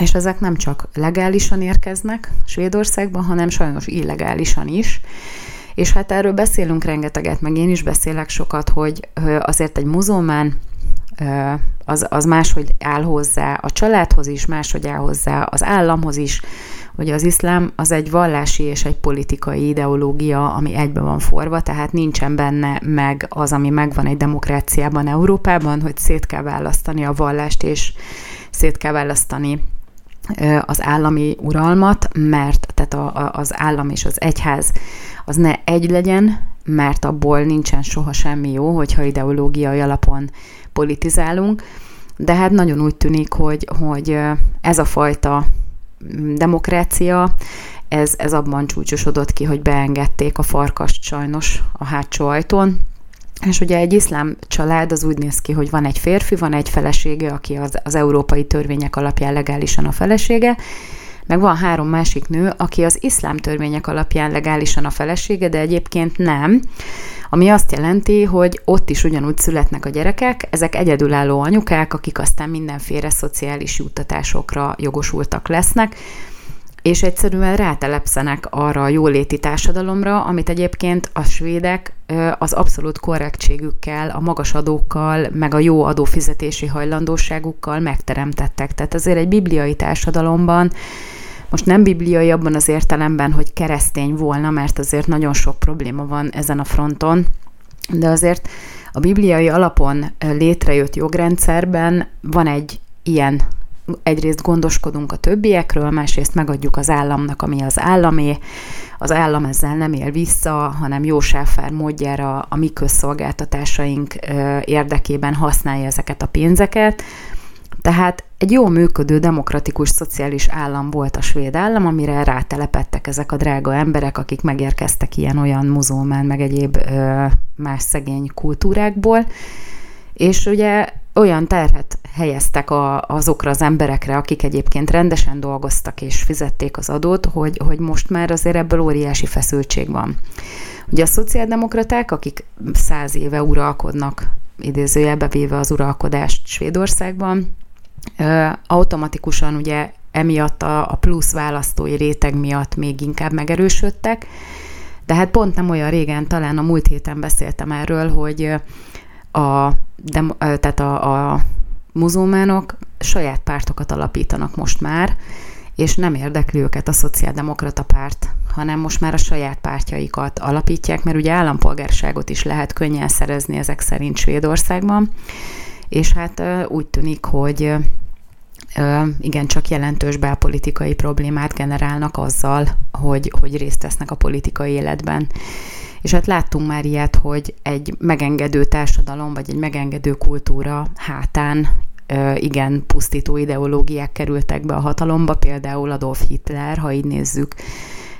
Speaker 1: és ezek nem csak legálisan érkeznek Svédországban, hanem sajnos illegálisan is, és hát erről beszélünk rengeteget, meg én is beszélek sokat, hogy azért egy muzulmán az, az máshogy áll hozzá a családhoz is, máshogy áll hozzá az államhoz is, hogy az iszlám az egy vallási és egy politikai ideológia, ami egybe van forva, tehát nincsen benne meg az, ami megvan egy demokráciában Európában, hogy szét kell választani a vallást, és szét kell választani az állami uralmat, mert tehát a, a, az állam és az egyház az ne egy legyen, mert abból nincsen soha semmi jó, hogyha ideológiai alapon politizálunk, de hát nagyon úgy tűnik, hogy, hogy ez a fajta demokrácia, ez, ez abban csúcsosodott ki, hogy beengedték a farkast sajnos a hátsó ajtón, és ugye egy iszlám család az úgy néz ki, hogy van egy férfi, van egy felesége, aki az, az európai törvények alapján legálisan a felesége, meg van három másik nő, aki az iszlám törvények alapján legálisan a felesége, de egyébként nem ami azt jelenti, hogy ott is ugyanúgy születnek a gyerekek, ezek egyedülálló anyukák, akik aztán mindenféle szociális juttatásokra jogosultak lesznek, és egyszerűen rátelepszenek arra a jóléti társadalomra, amit egyébként a svédek az abszolút korrektségükkel, a magas adókkal, meg a jó adófizetési hajlandóságukkal megteremtettek. Tehát azért egy bibliai társadalomban most nem bibliai abban az értelemben, hogy keresztény volna, mert azért nagyon sok probléma van ezen a fronton, de azért a bibliai alapon létrejött jogrendszerben van egy ilyen egyrészt gondoskodunk a többiekről, másrészt megadjuk az államnak, ami az államé. Az állam ezzel nem él vissza, hanem jó sáfár módjára a mi közszolgáltatásaink érdekében használja ezeket a pénzeket. Tehát egy jó működő, demokratikus, szociális állam volt a svéd állam, amire rátelepettek ezek a drága emberek, akik megérkeztek ilyen-olyan muzulmán, meg egyéb ö, más szegény kultúrákból. És ugye olyan terhet helyeztek a, azokra az emberekre, akik egyébként rendesen dolgoztak és fizették az adót, hogy, hogy most már azért ebből óriási feszültség van. Ugye a szociáldemokraták, akik száz éve uralkodnak, idézőjelbe véve az uralkodást Svédországban, automatikusan ugye emiatt a, a plusz választói réteg miatt még inkább megerősödtek, de hát pont nem olyan régen, talán a múlt héten beszéltem erről, hogy a, de, tehát a, a muzulmánok saját pártokat alapítanak most már, és nem érdekli őket a szociáldemokrata párt, hanem most már a saját pártjaikat alapítják, mert ugye állampolgárságot is lehet könnyen szerezni ezek szerint Svédországban, és hát úgy tűnik, hogy igen, csak jelentős belpolitikai problémát generálnak azzal, hogy, hogy részt vesznek a politikai életben. És hát láttunk már ilyet, hogy egy megengedő társadalom, vagy egy megengedő kultúra hátán igen, pusztító ideológiák kerültek be a hatalomba, például Adolf Hitler, ha így nézzük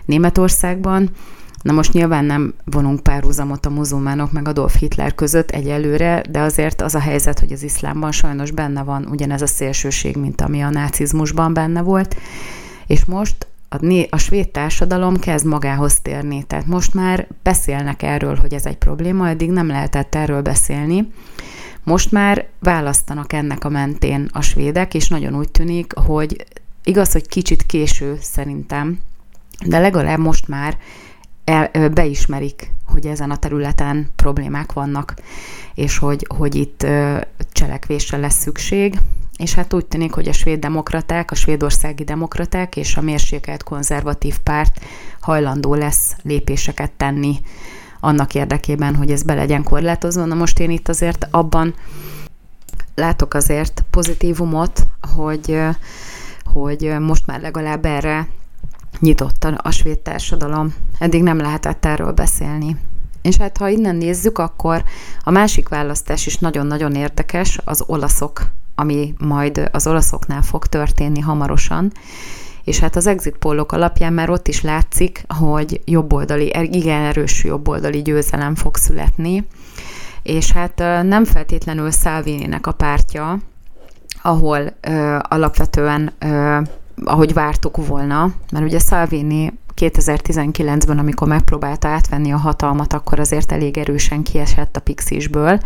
Speaker 1: Németországban, Na most nyilván nem vonunk párhuzamot a muzulmánok meg Adolf Hitler között egyelőre, de azért az a helyzet, hogy az iszlámban sajnos benne van ugyanez a szélsőség, mint ami a nácizmusban benne volt, és most a, a svéd társadalom kezd magához térni. Tehát most már beszélnek erről, hogy ez egy probléma, eddig nem lehetett erről beszélni. Most már választanak ennek a mentén a svédek, és nagyon úgy tűnik, hogy igaz, hogy kicsit késő szerintem, de legalább most már el, beismerik, hogy ezen a területen problémák vannak, és hogy, hogy itt cselekvésre lesz szükség. És hát úgy tűnik, hogy a svéd demokraták, a svédországi demokraták és a mérsékelt konzervatív párt hajlandó lesz lépéseket tenni annak érdekében, hogy ez be legyen korlátozva. Na most én itt azért abban látok azért pozitívumot, hogy, hogy most már legalább erre nyitott a svéd társadalom. Eddig nem lehetett erről beszélni. És hát ha innen nézzük, akkor a másik választás is nagyon-nagyon érdekes, az olaszok, ami majd az olaszoknál fog történni hamarosan. És hát az exit pollok alapján már ott is látszik, hogy jobboldali, igen erős jobboldali győzelem fog születni. És hát nem feltétlenül Salvini-nek a pártja, ahol ö, alapvetően ö, ahogy vártuk volna, mert ugye Salvini 2019-ben, amikor megpróbálta átvenni a hatalmat, akkor azért elég erősen kiesett a Pixisből,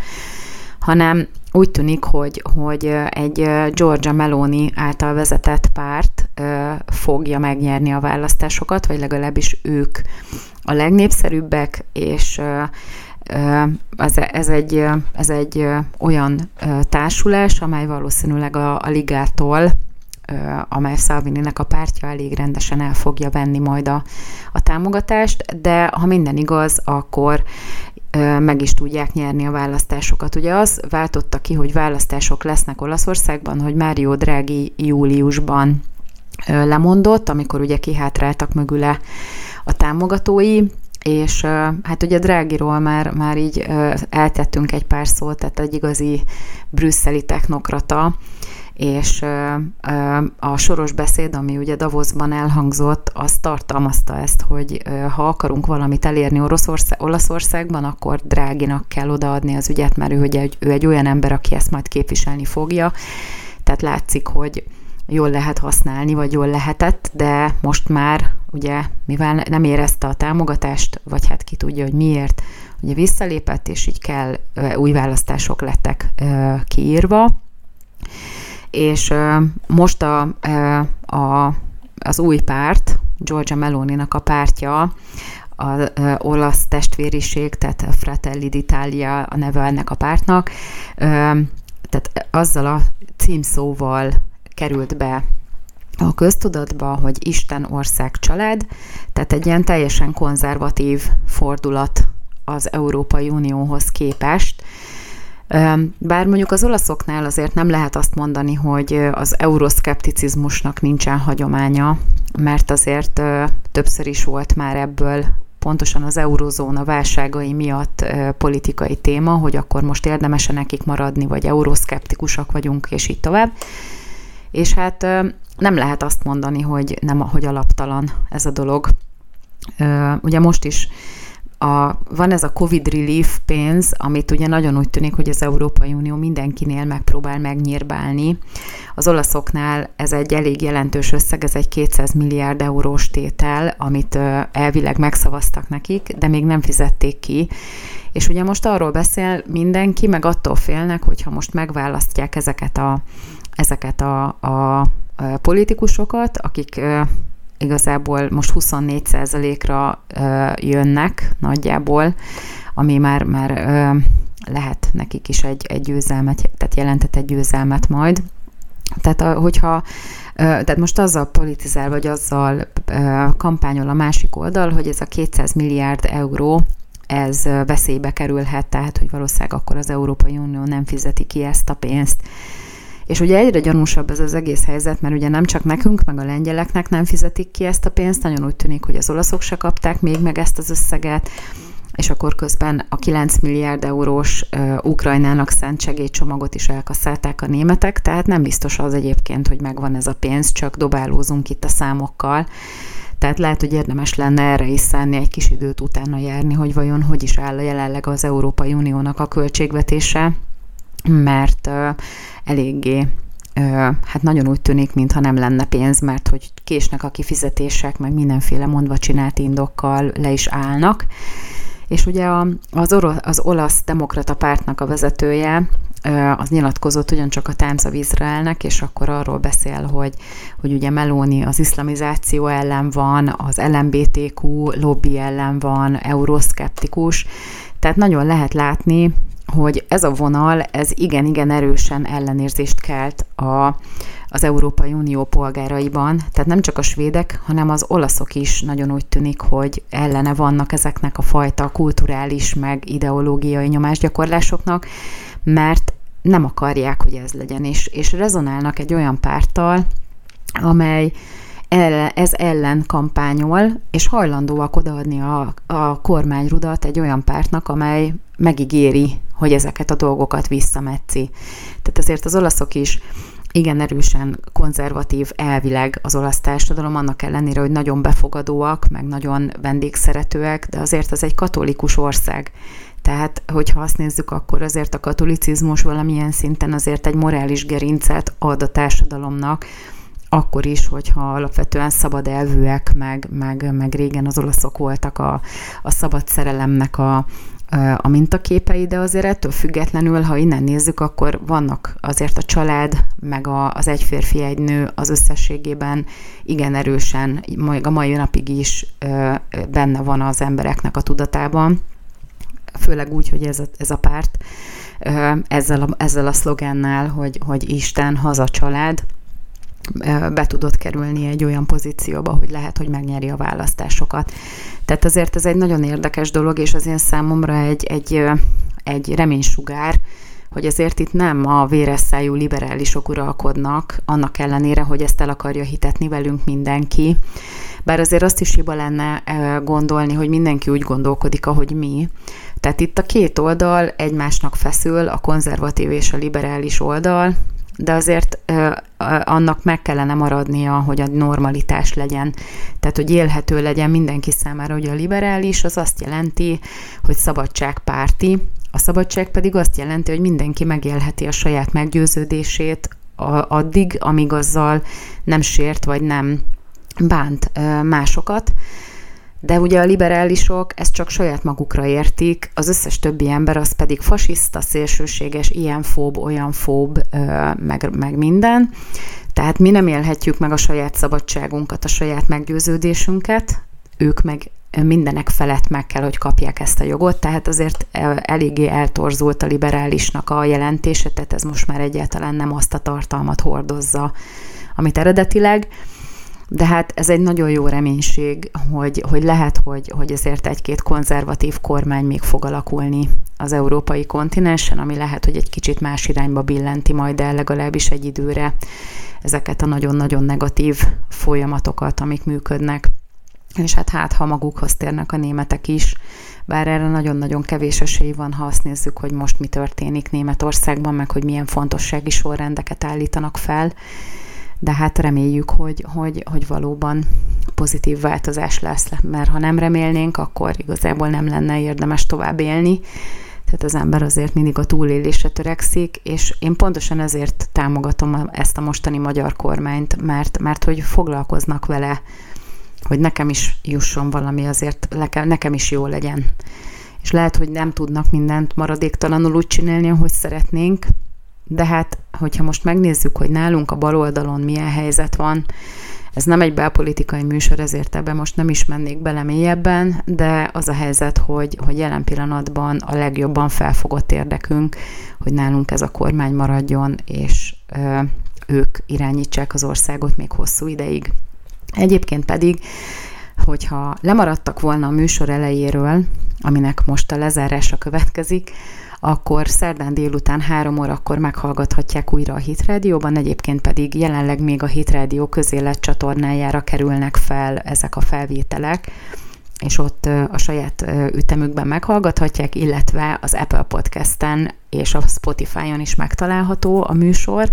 Speaker 1: hanem úgy tűnik, hogy, hogy egy Georgia Meloni által vezetett párt fogja megnyerni a választásokat, vagy legalábbis ők a legnépszerűbbek, és ez, ez, egy, ez egy olyan társulás, amely valószínűleg a, a ligától amely Salvini-nek a pártja elég rendesen el fogja venni majd a, a támogatást, de ha minden igaz, akkor meg is tudják nyerni a választásokat. Ugye az váltotta ki, hogy választások lesznek Olaszországban, hogy Mário Draghi júliusban lemondott, amikor ugye kihátráltak mögüle a támogatói, és hát ugye Drágiról már, már így eltettünk egy pár szót, tehát egy igazi brüsszeli technokrata, és a soros beszéd, ami ugye Davosban elhangzott, az tartalmazta ezt, hogy ha akarunk valamit elérni Oroszország, Olaszországban, akkor Dráginak kell odaadni az ügyet, mert ő, ugye, ő egy olyan ember, aki ezt majd képviselni fogja. Tehát látszik, hogy jól lehet használni, vagy jól lehetett, de most már ugye, mivel nem érezte a támogatást, vagy hát ki tudja, hogy miért, ugye visszalépett, és így kell, új választások lettek kiírva, és most a, a, az új párt, Georgia Meloni-nak a pártja, az olasz testvériség, tehát Fratelli d'Italia a neve ennek a pártnak, tehát azzal a címszóval került be a köztudatba, hogy Isten, ország, család, tehát egy ilyen teljesen konzervatív fordulat az Európai Unióhoz képest. Bár mondjuk az olaszoknál azért nem lehet azt mondani, hogy az euroszkepticizmusnak nincsen hagyománya, mert azért többször is volt már ebből pontosan az eurozóna válságai miatt politikai téma, hogy akkor most érdemese nekik maradni, vagy euroszkeptikusak vagyunk, és így tovább. És hát nem lehet azt mondani, hogy nem, hogy alaptalan ez a dolog. Ugye most is a, van ez a Covid relief pénz, amit ugye nagyon úgy tűnik, hogy az Európai Unió mindenkinél megpróbál megnyírbálni. Az olaszoknál ez egy elég jelentős összeg, ez egy 200 milliárd eurós tétel, amit elvileg megszavaztak nekik, de még nem fizették ki. És ugye most arról beszél mindenki, meg attól félnek, hogyha most megválasztják ezeket a, ezeket a, a politikusokat, akik igazából most 24%-ra jönnek nagyjából, ami már, már lehet nekik is egy, egy győzelmet, tehát jelentett egy győzelmet majd. Tehát hogyha tehát most azzal politizál, vagy azzal kampányol a másik oldal, hogy ez a 200 milliárd euró, ez veszélybe kerülhet, tehát hogy valószínűleg akkor az Európai Unió nem fizeti ki ezt a pénzt. És ugye egyre gyanúsabb ez az egész helyzet, mert ugye nem csak nekünk, meg a lengyeleknek nem fizetik ki ezt a pénzt, nagyon úgy tűnik, hogy az olaszok se kapták még meg ezt az összeget, és akkor közben a 9 milliárd eurós uh, Ukrajnának szent segélycsomagot is elkasszálták a németek, tehát nem biztos az egyébként, hogy megvan ez a pénz, csak dobálózunk itt a számokkal. Tehát lehet, hogy érdemes lenne erre is szánni egy kis időt utána járni, hogy vajon hogy is áll a jelenleg az Európai Uniónak a költségvetése, mert eléggé hát nagyon úgy tűnik, mintha nem lenne pénz, mert hogy késnek a kifizetések, meg mindenféle mondva csinált indokkal le is állnak. És ugye az, orosz, az olasz demokrata pártnak a vezetője az nyilatkozott ugyancsak a Times of Israelnek, és akkor arról beszél, hogy, hogy ugye Meloni az iszlamizáció ellen van, az LMBTQ lobby ellen van, euroszkeptikus, tehát nagyon lehet látni, hogy ez a vonal, ez igen-igen erősen ellenérzést kelt a, az Európai Unió polgáraiban, tehát nem csak a svédek, hanem az olaszok is nagyon úgy tűnik, hogy ellene vannak ezeknek a fajta kulturális meg ideológiai nyomásgyakorlásoknak, mert nem akarják, hogy ez legyen, és, és rezonálnak egy olyan párttal, amely ez ellen kampányol, és hajlandóak odaadni a, a kormányrudat egy olyan pártnak, amely megígéri, hogy ezeket a dolgokat visszametszi. Tehát azért az olaszok is igen erősen konzervatív elvileg az olasz társadalom, annak ellenére, hogy nagyon befogadóak, meg nagyon vendégszeretőek, de azért az egy katolikus ország. Tehát, hogyha azt nézzük, akkor azért a katolicizmus valamilyen szinten azért egy morális gerincet ad a társadalomnak, akkor is, hogyha alapvetően szabad elvűek, meg, meg, meg régen az olaszok voltak a, a szabad szerelemnek a, a mintaképei, de azért ettől függetlenül, ha innen nézzük, akkor vannak azért a család, meg a, az egy férfi, egy nő az összességében igen erősen, a mai napig is benne van az embereknek a tudatában, főleg úgy, hogy ez a, ez a párt ezzel a, ezzel a szlogennel, hogy, hogy Isten, haza, család, be tudott kerülni egy olyan pozícióba, hogy lehet, hogy megnyeri a választásokat. Tehát azért ez egy nagyon érdekes dolog, és az én számomra egy, egy, egy reménysugár, hogy azért itt nem a véresszájú liberálisok uralkodnak, annak ellenére, hogy ezt el akarja hitetni velünk mindenki. Bár azért azt is hiba lenne gondolni, hogy mindenki úgy gondolkodik, ahogy mi. Tehát itt a két oldal egymásnak feszül, a konzervatív és a liberális oldal, de azért annak meg kellene maradnia, hogy a normalitás legyen. Tehát, hogy élhető legyen mindenki számára, hogy a liberális az azt jelenti, hogy szabadságpárti, a szabadság pedig azt jelenti, hogy mindenki megélheti a saját meggyőződését addig, amíg azzal nem sért, vagy nem bánt másokat. De ugye a liberálisok ezt csak saját magukra értik, az összes többi ember az pedig fasiszta, szélsőséges, ilyen fób, olyan fób, meg, meg minden. Tehát mi nem élhetjük meg a saját szabadságunkat, a saját meggyőződésünket, ők meg mindenek felett meg kell, hogy kapják ezt a jogot, tehát azért eléggé eltorzult a liberálisnak a jelentése, tehát ez most már egyáltalán nem azt a tartalmat hordozza, amit eredetileg de hát ez egy nagyon jó reménység, hogy, hogy lehet, hogy, hogy ezért egy-két konzervatív kormány még fog alakulni az európai kontinensen, ami lehet, hogy egy kicsit más irányba billenti majd el legalábbis egy időre ezeket a nagyon-nagyon negatív folyamatokat, amik működnek. És hát hát, ha magukhoz térnek a németek is, bár erre nagyon-nagyon kevés esély van, ha azt nézzük, hogy most mi történik Németországban, meg hogy milyen fontossági sorrendeket állítanak fel, de hát reméljük, hogy, hogy, hogy valóban pozitív változás lesz, mert ha nem remélnénk, akkor igazából nem lenne érdemes tovább élni. Tehát az ember azért mindig a túlélésre törekszik, és én pontosan ezért támogatom ezt a mostani magyar kormányt, mert, mert hogy foglalkoznak vele, hogy nekem is jusson valami, azért nekem is jó legyen. És lehet, hogy nem tudnak mindent maradéktalanul úgy csinálni, ahogy szeretnénk, de hát, hogyha most megnézzük, hogy nálunk a bal oldalon milyen helyzet van, ez nem egy belpolitikai műsor, ezért ebben most nem is mennék bele mélyebben, de az a helyzet, hogy, hogy jelen pillanatban a legjobban felfogott érdekünk, hogy nálunk ez a kormány maradjon, és ö, ők irányítsák az országot még hosszú ideig. Egyébként pedig, hogyha lemaradtak volna a műsor elejéről, aminek most a lezárása következik, akkor szerdán délután három órakor meghallgathatják újra a Hit Rádióban, egyébként pedig jelenleg még a Hit Rádió közélet csatornájára kerülnek fel ezek a felvételek, és ott a saját ütemükben meghallgathatják, illetve az Apple Podcast-en és a Spotify-on is megtalálható a műsor.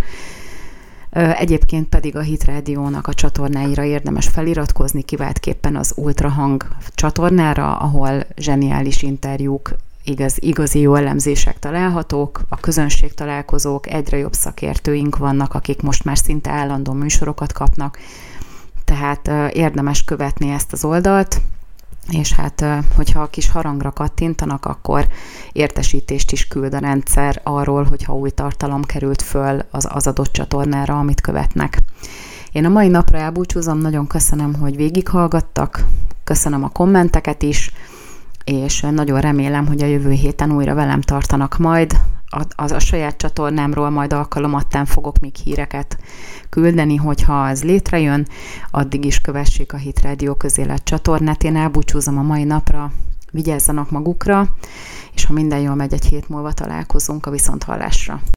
Speaker 1: Egyébként pedig a Hit Rádiónak a csatornáira érdemes feliratkozni, kiváltképpen az Ultrahang csatornára, ahol zseniális interjúk igaz, igazi jó elemzések találhatók, a közönség találkozók, egyre jobb szakértőink vannak, akik most már szinte állandó műsorokat kapnak, tehát érdemes követni ezt az oldalt, és hát, hogyha a kis harangra kattintanak, akkor értesítést is küld a rendszer arról, hogyha új tartalom került föl az, az adott csatornára, amit követnek. Én a mai napra elbúcsúzom, nagyon köszönöm, hogy végighallgattak, köszönöm a kommenteket is, és nagyon remélem, hogy a jövő héten újra velem tartanak majd. Az a saját csatornámról majd alkalomattán fogok még híreket küldeni, hogyha ez létrejön, addig is kövessék a Hit Radio közélet csatornát. Én elbúcsúzom a mai napra, vigyázzanak magukra, és ha minden jól megy, egy hét múlva találkozunk a viszonthallásra.